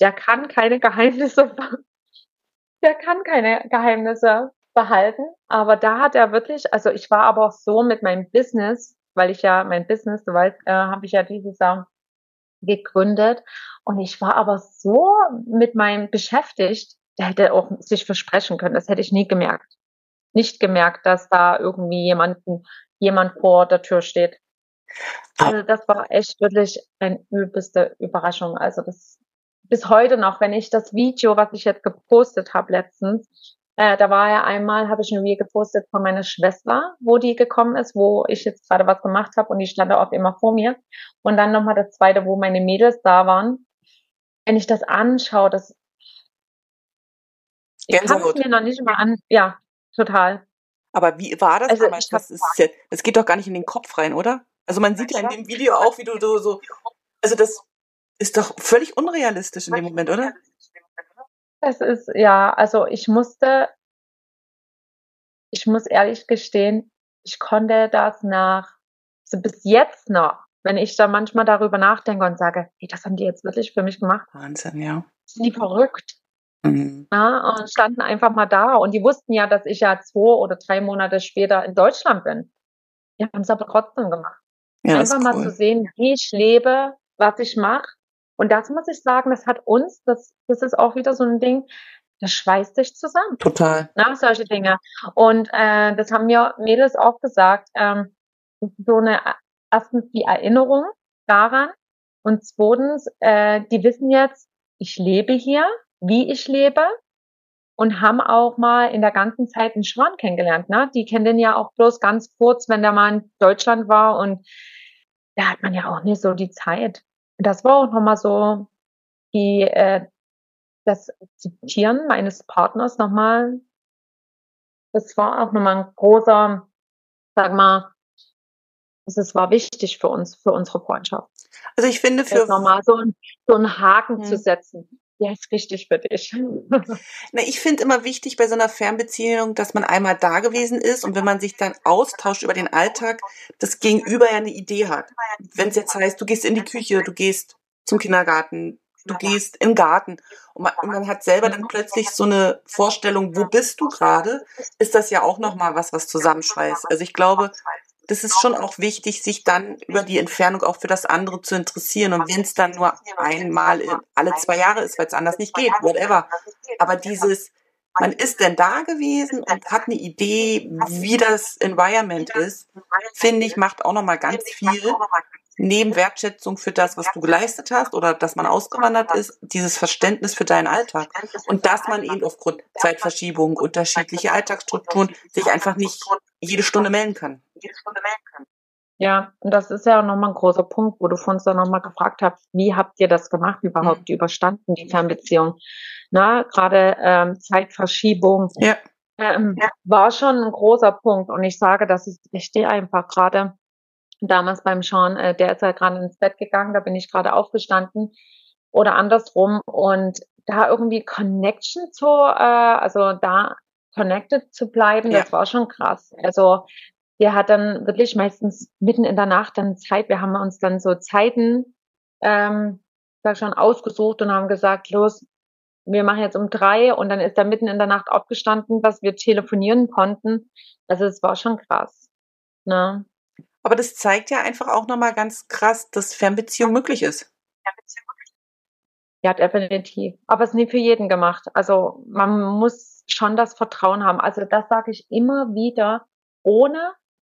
Der kann keine Geheimnisse, <laughs> der kann keine Geheimnisse behalten. Aber da hat er wirklich, also ich war aber auch so mit meinem Business, weil ich ja mein Business, du weißt, äh, habe ich ja dieses Jahr gegründet. Und ich war aber so mit meinem beschäftigt, der hätte auch sich versprechen können. Das hätte ich nie gemerkt. Nicht gemerkt, dass da irgendwie jemanden, jemand vor der Tür steht. Also das war echt wirklich eine übelste Überraschung. Also das bis heute noch, wenn ich das Video, was ich jetzt gepostet habe letztens, äh, da war ja einmal, habe ich ein Reel gepostet von meiner Schwester, wo die gekommen ist, wo ich jetzt gerade was gemacht habe und die stand da auch immer vor mir. Und dann nochmal das zweite, wo meine Mädels da waren. Wenn ich das anschaue, das ich kann es mir noch nicht mal an. Ja, total. Aber wie war das also damals? Das, ist das geht doch gar nicht in den Kopf rein, oder? Also man sieht ja in dem Video auch, wie du so, so also das ist doch völlig unrealistisch in dem Moment, oder? Es ist, ja, also ich musste, ich muss ehrlich gestehen, ich konnte das nach, so bis jetzt noch, wenn ich da manchmal darüber nachdenke und sage, hey, das haben die jetzt wirklich für mich gemacht. Wahnsinn, ja. Sind die verrückt? Mhm. Ja, und standen einfach mal da und die wussten ja, dass ich ja zwei oder drei Monate später in Deutschland bin. Die haben es aber trotzdem gemacht. Ja, einfach mal zu sehen, wie ich lebe, was ich mache und das muss ich sagen, das hat uns, das, das ist auch wieder so ein Ding, das schweißt sich zusammen. Total. Na, solche Dinge. Und äh, das haben mir Mädels auch gesagt, ähm, so eine, erstens die Erinnerung daran und zweitens, äh, die wissen jetzt, ich lebe hier, wie ich lebe und haben auch mal in der ganzen Zeit einen Schwan kennengelernt. Ne? Die kennen den ja auch bloß ganz kurz, wenn der mal in Deutschland war und da hat man ja auch nicht so die Zeit das war auch nochmal so die, äh, das Zitieren meines Partners nochmal. Das war auch nochmal ein großer, sag mal, es war wichtig für uns, für unsere Freundschaft. Also ich finde für nochmal so, ein, so einen Haken hm. zu setzen. Ja, ist wichtig für dich. <laughs> Na, ich finde immer wichtig bei so einer Fernbeziehung, dass man einmal da gewesen ist und wenn man sich dann austauscht über den Alltag, das Gegenüber ja eine Idee hat. Wenn es jetzt heißt, du gehst in die Küche, du gehst zum Kindergarten, du gehst in den Garten und man, und man hat selber dann plötzlich so eine Vorstellung, wo bist du gerade, ist das ja auch nochmal was, was zusammenschweißt. Also ich glaube, das ist schon auch wichtig, sich dann über die Entfernung auch für das andere zu interessieren. Und wenn es dann nur einmal alle zwei Jahre ist, weil es anders nicht geht, whatever. Aber dieses, man ist denn da gewesen und hat eine Idee, wie das Environment ist, finde ich, macht auch nochmal ganz viel. Neben Wertschätzung für das, was du geleistet hast oder dass man ausgewandert ist, dieses Verständnis für deinen Alltag. Und dass man eben aufgrund Zeitverschiebung, unterschiedliche Alltagsstrukturen sich einfach nicht jede Stunde melden kann jede Stunde melden kann. Ja, und das ist ja auch nochmal ein großer Punkt, wo du von uns dann nochmal gefragt hast, wie habt ihr das gemacht überhaupt, mhm. überstanden, die Fernbeziehung? Na, gerade ähm, Zeitverschiebung. Ja. Ähm, ja. War schon ein großer Punkt. Und ich sage, das ist richtig einfach. Gerade damals beim Sean, äh, der ist ja gerade ins Bett gegangen, da bin ich gerade aufgestanden oder andersrum. Und da irgendwie Connection zu, äh, also da connected zu bleiben, ja. das war schon krass. Also der hat dann wirklich meistens mitten in der Nacht dann Zeit. Wir haben uns dann so Zeiten, ähm, sag schon, ausgesucht und haben gesagt, los, wir machen jetzt um drei und dann ist er mitten in der Nacht aufgestanden, dass wir telefonieren konnten. Also es war schon krass. Ne? Aber das zeigt ja einfach auch nochmal ganz krass, dass Fernbeziehung möglich ist. Ja, definitiv. Aber es ist nie für jeden gemacht. Also man muss schon das Vertrauen haben. Also das sage ich immer wieder. Ohne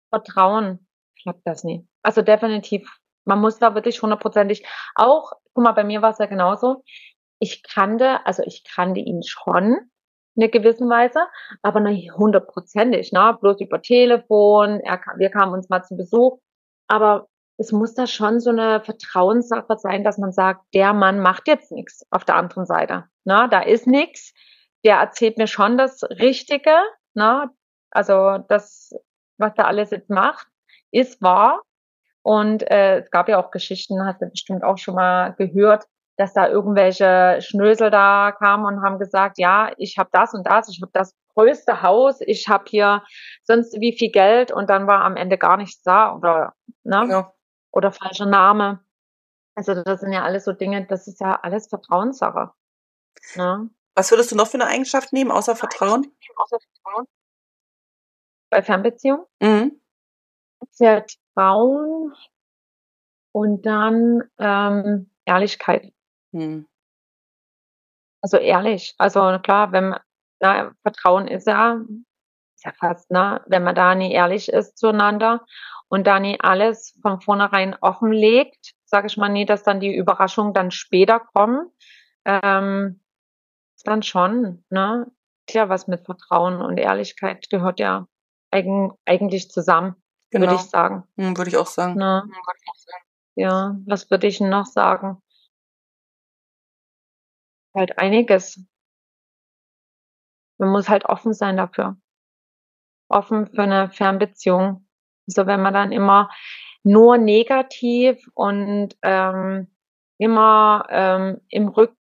Vertrauen klappt das nie. Also definitiv. Man muss da wirklich hundertprozentig auch, guck mal, bei mir war es ja genauso. Ich kannte, also ich kannte ihn schon in einer gewissen Weise, aber nicht hundertprozentig, ne? Bloß über Telefon, er, wir kamen uns mal zum Besuch. Aber es muss da schon so eine Vertrauenssache sein, dass man sagt, der Mann macht jetzt nichts auf der anderen Seite. Ne? Da ist nichts. Der erzählt mir schon das Richtige. Ne? Also das was er alles jetzt macht, ist wahr. Und äh, es gab ja auch Geschichten, hast du bestimmt auch schon mal gehört, dass da irgendwelche Schnösel da kamen und haben gesagt, ja, ich habe das und das, ich habe das größte Haus, ich habe hier sonst wie viel Geld und dann war am Ende gar nichts da oder ne? Ja. oder falscher Name. Also das sind ja alles so Dinge, das ist ja alles Vertrauenssache. Ne? Was würdest du noch für eine Eigenschaft nehmen, außer Vertrauen? Außer Vertrauen? Bei Fernbeziehung. Mhm. Vertrauen und dann ähm, Ehrlichkeit. Mhm. Also ehrlich. Also klar, wenn man, na, Vertrauen ist ja, ist ja fast, ne, wenn man da nie ehrlich ist zueinander und da nie alles von vornherein offenlegt, sage ich mal nie, dass dann die Überraschungen dann später kommen, ähm, dann schon, ne? Tja, was mit Vertrauen und Ehrlichkeit gehört ja eigen, eigentlich zusammen, genau. würde ich sagen. Hm, würde ich auch sagen. Na, ja, was würde ich noch sagen? Halt einiges. Man muss halt offen sein dafür. Offen für eine Fernbeziehung. Also wenn man dann immer nur negativ und ähm, immer ähm, im Rück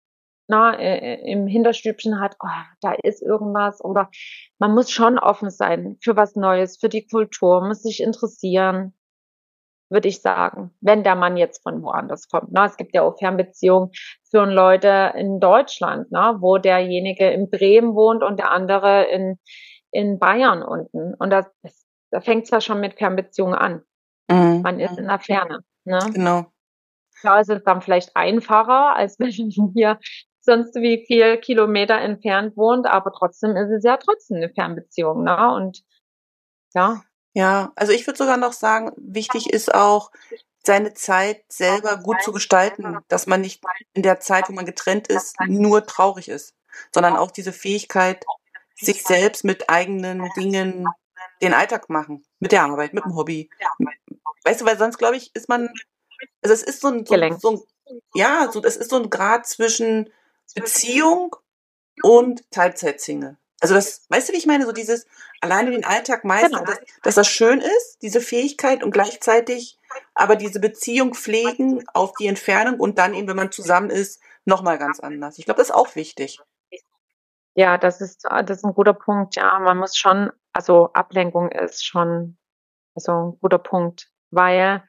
na, äh, im Hinterstübchen hat, oh, da ist irgendwas oder man muss schon offen sein für was Neues, für die Kultur, muss sich interessieren, würde ich sagen, wenn der Mann jetzt von woanders kommt. Na, es gibt ja auch Fernbeziehungen für Leute in Deutschland, na, wo derjenige in Bremen wohnt und der andere in, in Bayern unten. Und das, das da fängt es ja schon mit Fernbeziehungen an. Mhm. Man ist in der Ferne. Ne? Genau. Klar ist es dann vielleicht einfacher, als <laughs> wenn hier sonst wie viel Kilometer entfernt wohnt, aber trotzdem ist es ja trotzdem eine Fernbeziehung, ne? Und ja. Ja, also ich würde sogar noch sagen, wichtig ist auch, seine Zeit selber gut zu gestalten, dass man nicht in der Zeit, wo man getrennt ist, nur traurig ist, sondern auch diese Fähigkeit, sich selbst mit eigenen Dingen den Alltag machen, mit der Arbeit, mit dem Hobby. Weißt du, weil sonst glaube ich, ist man, also es ist so ein, so, so ein ja, so, es ist so ein Grad zwischen Beziehung und Teilzeitsingle. Also das, weißt du, wie ich meine? So dieses alleine den Alltag meistern, genau. dass, dass das schön ist, diese Fähigkeit und gleichzeitig aber diese Beziehung pflegen auf die Entfernung und dann eben, wenn man zusammen ist, nochmal ganz anders. Ich glaube, das ist auch wichtig. Ja, das ist, das ist ein guter Punkt. Ja, man muss schon, also Ablenkung ist schon, also ein guter Punkt, weil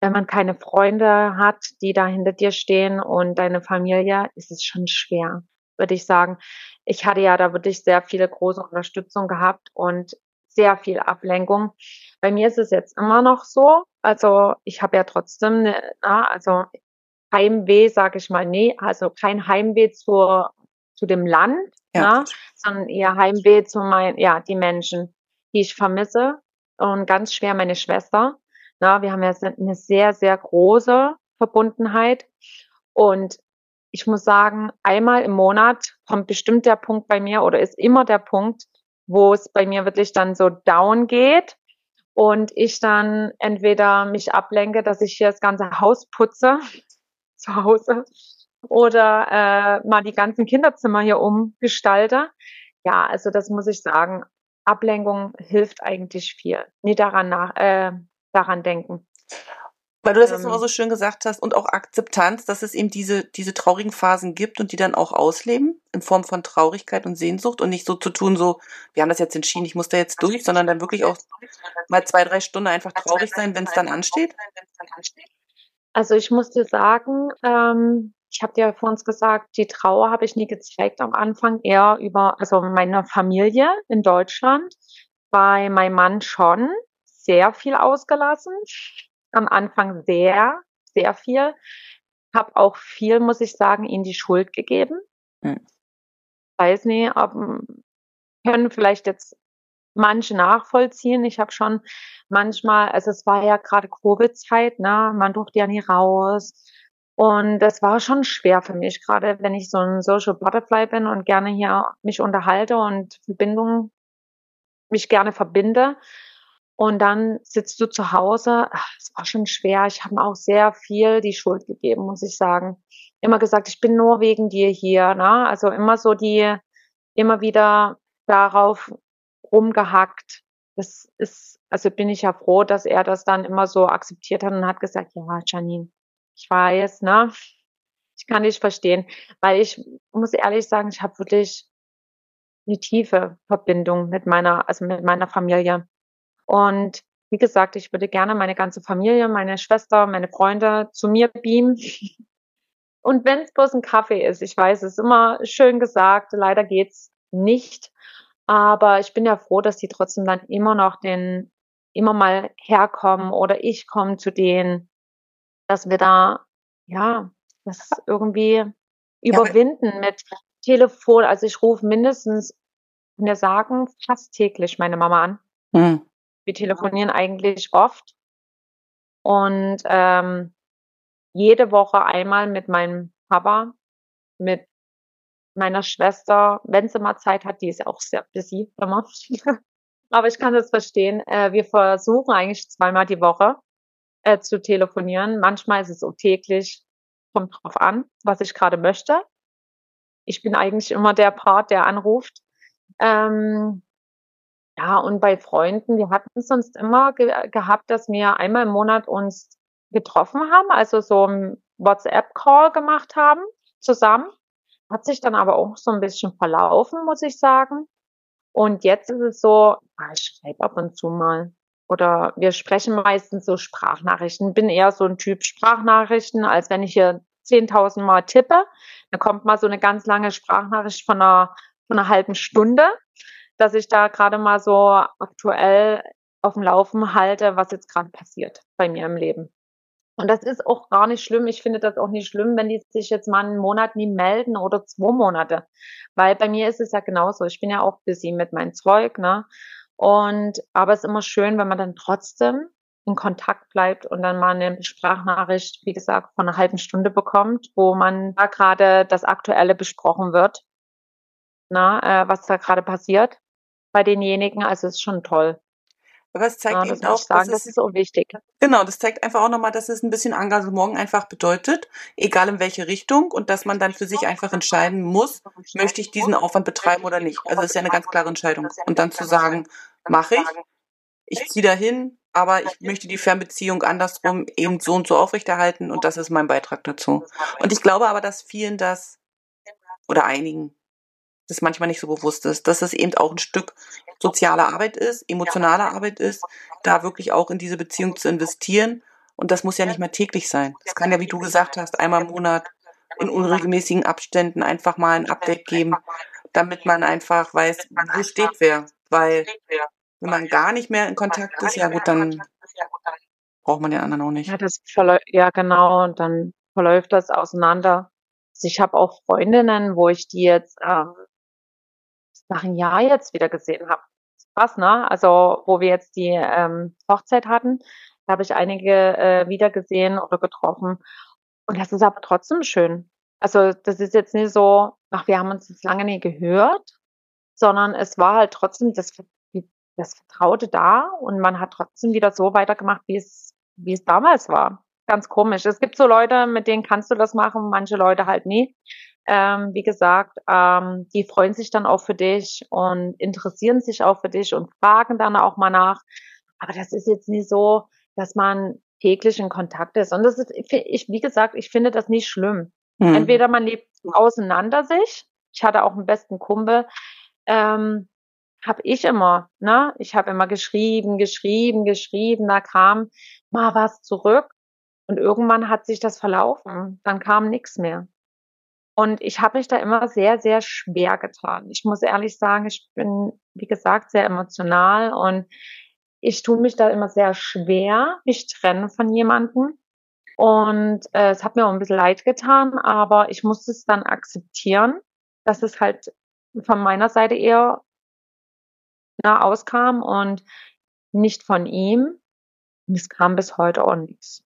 wenn man keine Freunde hat, die da hinter dir stehen und deine Familie, ist es schon schwer, würde ich sagen. Ich hatte ja da wirklich sehr viele große Unterstützung gehabt und sehr viel Ablenkung. Bei mir ist es jetzt immer noch so. Also ich habe ja trotzdem, eine, na, also Heimweh, sage ich mal, nee, also kein Heimweh zur, zu dem Land, ja. na, sondern eher Heimweh zu meinen, ja, die Menschen, die ich vermisse. Und ganz schwer meine Schwester. Na, wir haben ja eine sehr, sehr große Verbundenheit. Und ich muss sagen, einmal im Monat kommt bestimmt der Punkt bei mir oder ist immer der Punkt, wo es bei mir wirklich dann so down geht. und ich dann entweder mich ablenke, dass ich hier das ganze Haus putze <laughs> zu Hause oder äh, mal die ganzen Kinderzimmer hier umgestalte. Ja, also das muss ich sagen. Ablenkung hilft eigentlich viel. Nie daran nach, äh, daran denken. Weil du das jetzt immer so schön gesagt hast und auch Akzeptanz, dass es eben diese, diese traurigen Phasen gibt und die dann auch ausleben in Form von Traurigkeit und Sehnsucht und nicht so zu tun, so, wir haben das jetzt entschieden, ich muss da jetzt durch, sondern dann wirklich auch mal zwei, drei Stunden einfach traurig sein, wenn es dann ansteht? Also ich muss dir sagen, ähm, ich habe dir vor uns gesagt, die Trauer habe ich nie gezeigt am Anfang, eher über, also meine Familie in Deutschland, bei meinem Mann schon sehr viel ausgelassen. Am Anfang sehr, sehr viel. Habe auch viel, muss ich sagen, ihm die Schuld gegeben. Hm. Weiß nicht, ob, können vielleicht jetzt manche nachvollziehen. Ich habe schon manchmal, also es war ja gerade Covid-Zeit, ne? Man durfte ja nie raus. Und das war schon schwer für mich, gerade wenn ich so ein Social Butterfly bin und gerne hier mich unterhalte und Verbindungen, mich gerne verbinde. Und dann sitzt du zu Hause. Es war schon schwer. Ich habe mir auch sehr viel die Schuld gegeben, muss ich sagen. Immer gesagt, ich bin nur wegen dir hier. Ne? Also immer so die, immer wieder darauf rumgehackt. Das ist, also bin ich ja froh, dass er das dann immer so akzeptiert hat und hat gesagt, ja, Janine, ich weiß, ne? Ich kann dich verstehen, weil ich muss ehrlich sagen, ich habe wirklich eine tiefe Verbindung mit meiner, also mit meiner Familie. Und wie gesagt, ich würde gerne meine ganze Familie, meine Schwester, meine Freunde zu mir beamen. Und wenn es bloß ein Kaffee ist, ich weiß, es ist immer schön gesagt, leider geht's nicht. Aber ich bin ja froh, dass die trotzdem dann immer noch den, immer mal herkommen oder ich komme zu denen dass wir da, ja, das irgendwie überwinden ja, mit Telefon. Also ich rufe mindestens, wir sagen, fast täglich meine Mama an. Mhm. Wir telefonieren eigentlich oft. Und ähm, jede Woche einmal mit meinem Papa, mit meiner Schwester, wenn sie mal Zeit hat, die ist auch sehr busy immer. <laughs> Aber ich kann das verstehen. Äh, wir versuchen eigentlich zweimal die Woche äh, zu telefonieren. Manchmal ist es auch täglich, kommt drauf an, was ich gerade möchte. Ich bin eigentlich immer der Part, der anruft. Ähm, ja, und bei Freunden, wir hatten es sonst immer ge gehabt, dass wir einmal im Monat uns getroffen haben, also so ein WhatsApp-Call gemacht haben zusammen. Hat sich dann aber auch so ein bisschen verlaufen, muss ich sagen. Und jetzt ist es so, ah, ich schreibe ab und zu mal oder wir sprechen meistens so Sprachnachrichten. Bin eher so ein Typ Sprachnachrichten, als wenn ich hier 10.000 Mal tippe. Dann kommt mal so eine ganz lange Sprachnachricht von einer, von einer halben Stunde, dass ich da gerade mal so aktuell auf dem Laufen halte, was jetzt gerade passiert bei mir im Leben. Und das ist auch gar nicht schlimm. Ich finde das auch nicht schlimm, wenn die sich jetzt mal einen Monat nie melden oder zwei Monate. Weil bei mir ist es ja genauso. Ich bin ja auch busy mit meinem Zeug, ne? Und aber es ist immer schön, wenn man dann trotzdem in Kontakt bleibt und dann mal eine Sprachnachricht, wie gesagt, von einer halben Stunde bekommt, wo man da gerade das Aktuelle besprochen wird, na, äh, was da gerade passiert bei denjenigen. Also es ist schon toll. Aber es zeigt ja, eben auch, sagen, das ist so wichtig. Genau, das zeigt einfach auch nochmal, dass es ein bisschen Engagement einfach bedeutet, egal in welche Richtung, und dass man dann für sich einfach entscheiden muss, möchte ich diesen Aufwand betreiben oder nicht. Also es ist ja eine ganz klare Entscheidung. Und dann zu sagen, mache ich, ich ziehe dahin, aber ich möchte die Fernbeziehung andersrum eben so und so aufrechterhalten und das ist mein Beitrag dazu. Und ich glaube aber, dass vielen das oder einigen das manchmal nicht so bewusst ist, dass es eben auch ein Stück soziale Arbeit ist, emotionale Arbeit ist, da wirklich auch in diese Beziehung zu investieren. Und das muss ja nicht mehr täglich sein. Das kann ja, wie du gesagt hast, einmal im Monat in unregelmäßigen Abständen einfach mal ein Update geben, damit man einfach weiß, wo steht wer. Weil wenn man gar nicht mehr in Kontakt ist, ja gut, dann braucht man den anderen auch nicht. Ja, das ja genau, und dann verläuft das auseinander. Also ich habe auch Freundinnen, wo ich die jetzt ähm, nach einem Jahr jetzt wieder gesehen habe. Krass, ne? Also wo wir jetzt die ähm, Hochzeit hatten, da habe ich einige äh, wieder gesehen oder getroffen. Und das ist aber trotzdem schön. Also das ist jetzt nicht so, ach, wir haben uns jetzt lange nie gehört, sondern es war halt trotzdem, das das Vertraute da und man hat trotzdem wieder so weitergemacht, wie es, wie es damals war. Ganz komisch. Es gibt so Leute, mit denen kannst du das machen, manche Leute halt nie. Ähm, wie gesagt, ähm, die freuen sich dann auch für dich und interessieren sich auch für dich und fragen dann auch mal nach. Aber das ist jetzt nie so, dass man täglich in Kontakt ist. Und das ist, ich, wie gesagt, ich finde das nicht schlimm. Hm. Entweder man lebt auseinander sich. Ich hatte auch einen besten Kumpel, ähm, habe ich immer, ne? Ich habe immer geschrieben, geschrieben, geschrieben, da kam mal was zurück und irgendwann hat sich das verlaufen. Dann kam nichts mehr. Und ich habe mich da immer sehr, sehr schwer getan. Ich muss ehrlich sagen, ich bin, wie gesagt, sehr emotional und ich tue mich da immer sehr schwer, mich trennen von jemandem. Und äh, es hat mir auch ein bisschen leid getan, aber ich musste es dann akzeptieren, dass es halt von meiner Seite eher na, auskam und nicht von ihm. Und es kam bis heute auch nichts.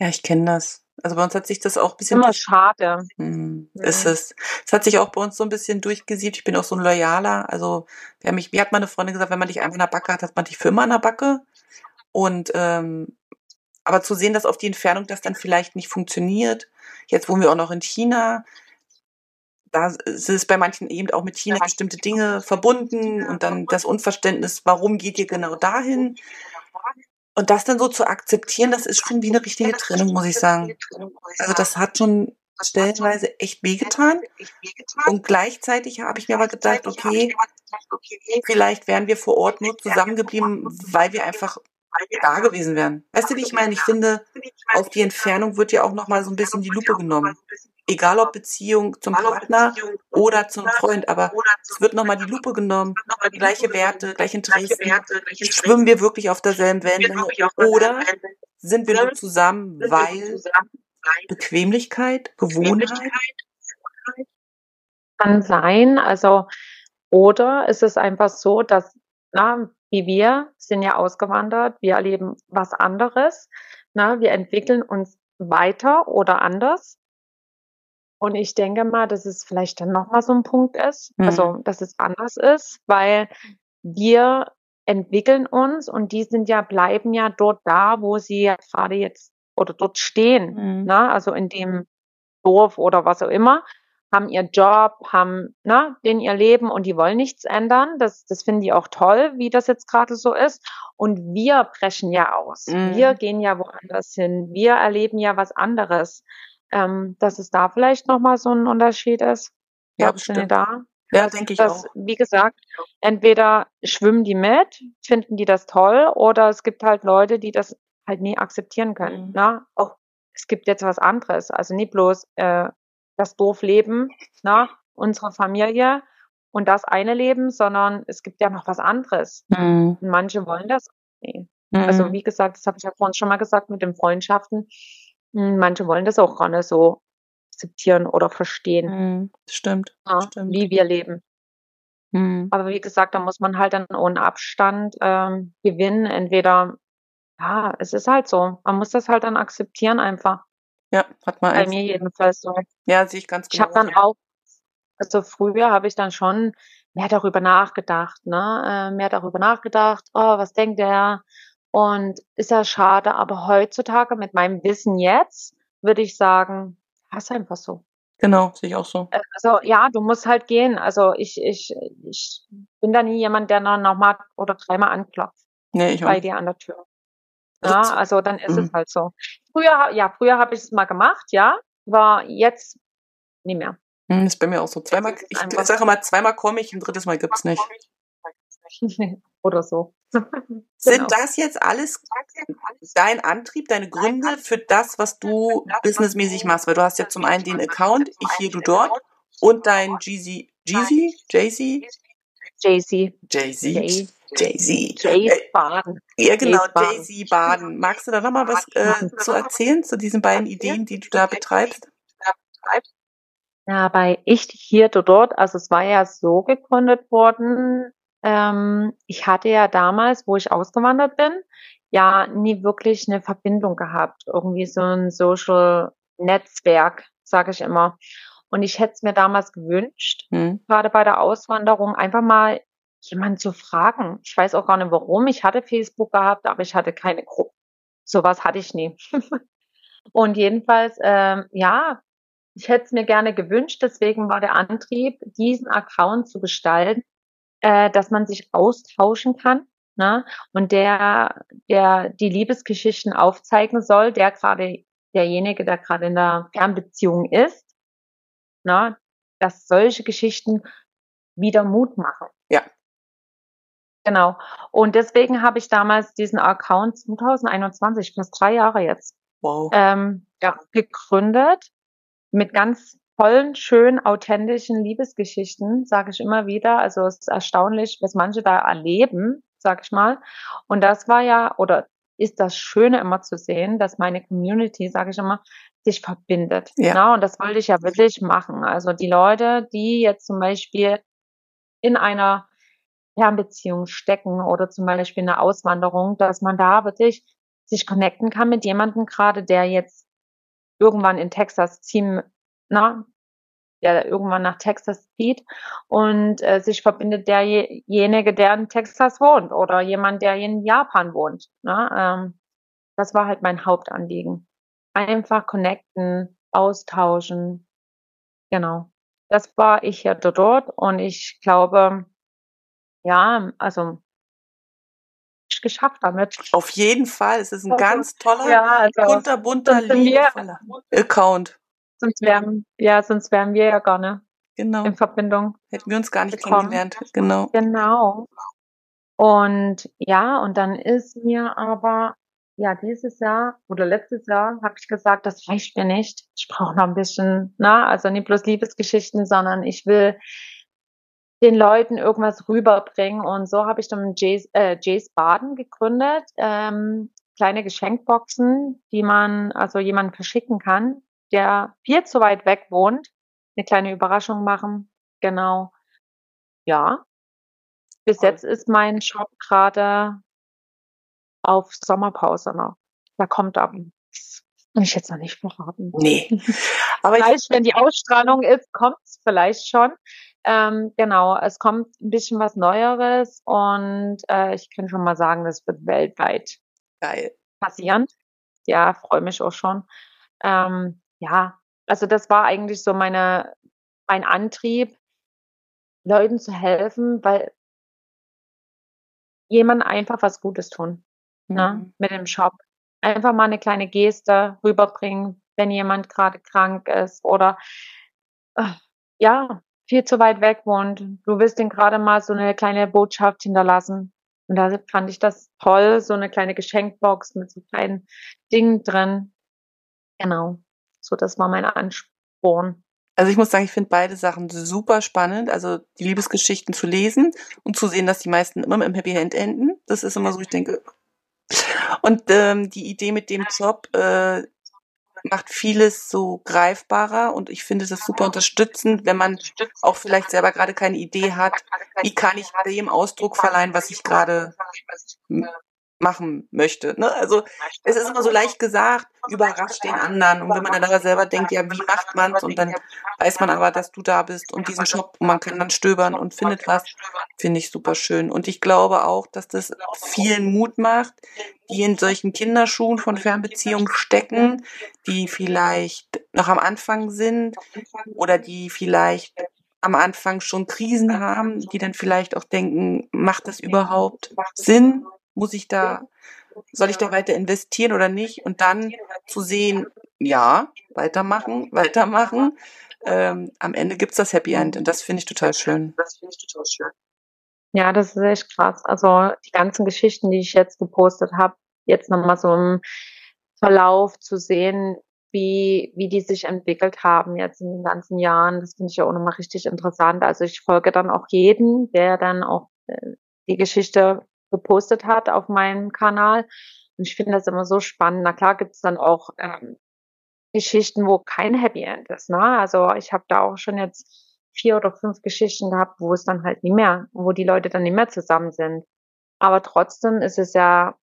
Ja, ich kenne das. Also bei uns hat sich das auch ein bisschen. Immer schade. Hm, ja. Ist es. Es hat sich auch bei uns so ein bisschen durchgesiebt. Ich bin auch so ein Loyaler. Also, wer mich, wie hat meine Freundin gesagt, wenn man dich einmal in der Backe hat, hat man dich für immer in der Backe. Und ähm, aber zu sehen, dass auf die Entfernung das dann vielleicht nicht funktioniert. Jetzt wohnen wir auch noch in China da ist es bei manchen eben auch mit China bestimmte Dinge verbunden und dann das Unverständnis, warum geht ihr genau dahin? Und das dann so zu akzeptieren, das ist schon wie eine richtige Trennung, muss ich sagen. Also das hat schon stellenweise echt wehgetan. Und gleichzeitig habe ich mir aber gedacht, okay, vielleicht wären wir vor Ort nur zusammengeblieben, weil wir einfach da gewesen wären. Weißt du, wie ich meine? Ich finde, auf die Entfernung wird ja auch nochmal so ein bisschen die Lupe genommen egal ob Beziehung zum Partner oder zum Freund, aber es wird nochmal die Lupe genommen, gleiche Werte, gleiche Interessen. Schwimmen wir wirklich auf derselben Wellenlänge oder sind wir nur zusammen, weil Bequemlichkeit, Gewohnheit? Kann sein, also oder ist es einfach so, dass, na, wie wir sind ja ausgewandert, wir erleben was anderes, na, wir entwickeln uns weiter oder anders und ich denke mal, dass es vielleicht dann nochmal so ein Punkt ist, mhm. also dass es anders ist, weil wir entwickeln uns und die sind ja, bleiben ja dort da, wo sie ja gerade jetzt oder dort stehen, mhm. ne? also in dem Dorf oder was auch immer, haben ihr Job, haben ne, den ihr Leben und die wollen nichts ändern. Das, das finden die auch toll, wie das jetzt gerade so ist. Und wir brechen ja aus. Mhm. Wir gehen ja woanders hin. Wir erleben ja was anderes ähm, dass es da vielleicht nochmal so ein Unterschied ist. Ja, bestimmt. da? Ja, denke ich dass, auch. Wie gesagt, entweder schwimmen die mit, finden die das toll, oder es gibt halt Leute, die das halt nie akzeptieren können. Mhm. Na? Ne? Auch es gibt jetzt was anderes. Also nicht bloß äh, das Dorfleben, na, ne? unsere Familie und das eine Leben, sondern es gibt ja noch was anderes. Mhm. Und manche wollen das nicht. Also, mhm. Also wie gesagt, das habe ich ja vorhin schon mal gesagt mit den Freundschaften. Hm, manche wollen das auch gar nicht so akzeptieren oder verstehen. Mhm, stimmt, ja, stimmt. Wie wir leben. Mhm. Aber wie gesagt, da muss man halt dann ohne Abstand ähm, gewinnen. Entweder, ja, es ist halt so. Man muss das halt dann akzeptieren einfach. Ja, hat man. Bei mir jedenfalls so. Ja, sehe ich ganz genau. Ich habe dann auch, also früher habe ich dann schon mehr darüber nachgedacht, ne? Äh, mehr darüber nachgedacht, oh, was denkt der? Und ist ja schade, aber heutzutage mit meinem Wissen jetzt würde ich sagen, ist einfach so. Genau, sehe ich auch so. Also ja, du musst halt gehen. Also ich, ich, ich bin da nie jemand, der dann nochmal oder dreimal anklopft. Nee, ich bei dir an der Tür. Ja, also dann ist mhm. es halt so. Früher, ja, früher habe ich es mal gemacht, ja, war jetzt nie mehr. Das ist bei mir auch so. Zweimal, ich sage mal, zweimal komme ich, ein drittes Mal gibt's nicht. <laughs> oder so. <laughs> Sind genau. das jetzt alles dein Antrieb, deine Gründe für das, was du businessmäßig machst? Weil du hast ja zum einen den Account, ich hier, du dort und dein Jeezy, Jeezy, Jay-Z? Jay-Z. Jay-Z. Jay-Z. Jay Baden. Ja, genau, Jay-Z Baden. Magst du da nochmal was äh, zu erzählen zu diesen beiden Ideen, die du da betreibst? Ja, bei Ich hier, du dort, also es war ja so gegründet worden, ähm, ich hatte ja damals, wo ich ausgewandert bin, ja nie wirklich eine Verbindung gehabt. Irgendwie so ein Social Netzwerk, sage ich immer. Und ich hätte es mir damals gewünscht, hm. gerade bei der Auswanderung, einfach mal jemanden zu fragen. Ich weiß auch gar nicht warum. Ich hatte Facebook gehabt, aber ich hatte keine Gruppe. Sowas hatte ich nie. <laughs> und jedenfalls, ähm, ja, ich hätte es mir gerne gewünscht, deswegen war der Antrieb, diesen Account zu gestalten, äh, dass man sich austauschen kann. Ne? Und der, der die Liebesgeschichten aufzeigen soll, der gerade derjenige, der gerade in der Fernbeziehung ist, ne? dass solche Geschichten wieder Mut machen. Ja. Genau. Und deswegen habe ich damals diesen Account 2021, fast drei Jahre jetzt, wow. ähm, ja, gegründet mit ganz tollen, schönen, authentischen Liebesgeschichten, sage ich immer wieder. Also es ist erstaunlich, was manche da erleben, sag ich mal. Und das war ja, oder ist das Schöne immer zu sehen, dass meine Community, sage ich immer, sich verbindet. Ja. Na, und das wollte ich ja wirklich machen. Also die Leute, die jetzt zum Beispiel in einer Fernbeziehung stecken oder zum Beispiel eine Auswanderung, dass man da wirklich sich connecten kann mit jemandem gerade, der jetzt irgendwann in Texas ziehen, na, der irgendwann nach Texas zieht und äh, sich verbindet derjenige, der in Texas wohnt oder jemand, der in Japan wohnt. Na, ähm, das war halt mein Hauptanliegen. Einfach connecten, austauschen. Genau. Das war ich ja dort und ich glaube, ja, also geschafft damit. Auf jeden Fall. Es ist ein also, ganz toller, ja, also, kunterbunter, liebevoller Account. Sonst wären, ja, sonst wären wir ja gar nicht genau. in Verbindung. Hätten wir uns gar nicht gekommen. kennengelernt. Genau. Genau. Und ja, und dann ist mir aber, ja, dieses Jahr oder letztes Jahr habe ich gesagt, das reicht mir nicht. Ich brauche noch ein bisschen, na, also nicht bloß Liebesgeschichten, sondern ich will den Leuten irgendwas rüberbringen. Und so habe ich dann Jays, äh, Jays Baden gegründet. Ähm, kleine Geschenkboxen, die man also jemanden verschicken kann, der viel zu weit weg wohnt. Eine kleine Überraschung machen. Genau. Ja. Bis Toll. jetzt ist mein Shop gerade auf Sommerpause noch. Da kommt aber kann ich jetzt noch nicht verraten. Nee. <laughs> Aber vielleicht, wenn die Ausstrahlung ist, kommt es vielleicht schon. Ähm, genau, es kommt ein bisschen was Neueres und äh, ich kann schon mal sagen, das wird weltweit Geil. passieren. Ja, freue mich auch schon. Ähm, ja, also das war eigentlich so meine, mein Antrieb, Leuten zu helfen, weil jemand einfach was Gutes tun. Ne, mhm. Ne, mit dem Shop. Einfach mal eine kleine Geste rüberbringen, wenn jemand gerade krank ist oder äh, ja, viel zu weit weg wohnt. Du willst den gerade mal so eine kleine Botschaft hinterlassen. Und da fand ich das toll, so eine kleine Geschenkbox mit so kleinen Dingen drin. Genau. So, das war mein Ansporn. Also ich muss sagen, ich finde beide Sachen super spannend. Also die Liebesgeschichten zu lesen und zu sehen, dass die meisten immer einem Happy End enden. Das ist immer so, ich denke. Und ähm, die Idee mit dem Job, äh, macht vieles so greifbarer und ich finde das super unterstützend, wenn man auch vielleicht selber gerade keine Idee hat, wie kann ich dem Ausdruck verleihen, was ich gerade machen möchte. Ne? Also es ist immer so leicht gesagt, überrascht den anderen. Und wenn man dann aber selber denkt, ja, wie macht man's? Und dann weiß man aber, dass du da bist und diesen Shop und man kann dann stöbern und findet was, finde ich super schön. Und ich glaube auch, dass das vielen Mut macht, die in solchen Kinderschuhen von Fernbeziehungen stecken, die vielleicht noch am Anfang sind oder die vielleicht am Anfang schon Krisen haben, die dann vielleicht auch denken, macht das überhaupt Sinn? Muss ich da, soll ich da weiter investieren oder nicht? Und dann zu sehen, ja, weitermachen, weitermachen. Ähm, am Ende gibt's das Happy End und das finde ich total schön. Das finde ich total schön. Ja, das ist echt krass. Also die ganzen Geschichten, die ich jetzt gepostet habe, jetzt nochmal so im Verlauf zu sehen, wie, wie die sich entwickelt haben jetzt in den ganzen Jahren, das finde ich ja auch nochmal richtig interessant. Also ich folge dann auch jeden, der dann auch äh, die Geschichte gepostet hat auf meinem Kanal. Und ich finde das immer so spannend. Na klar gibt es dann auch ähm, Geschichten, wo kein Happy End ist. Ne? Also ich habe da auch schon jetzt vier oder fünf Geschichten gehabt, wo es dann halt nicht mehr, wo die Leute dann nicht mehr zusammen sind. Aber trotzdem ist es ja,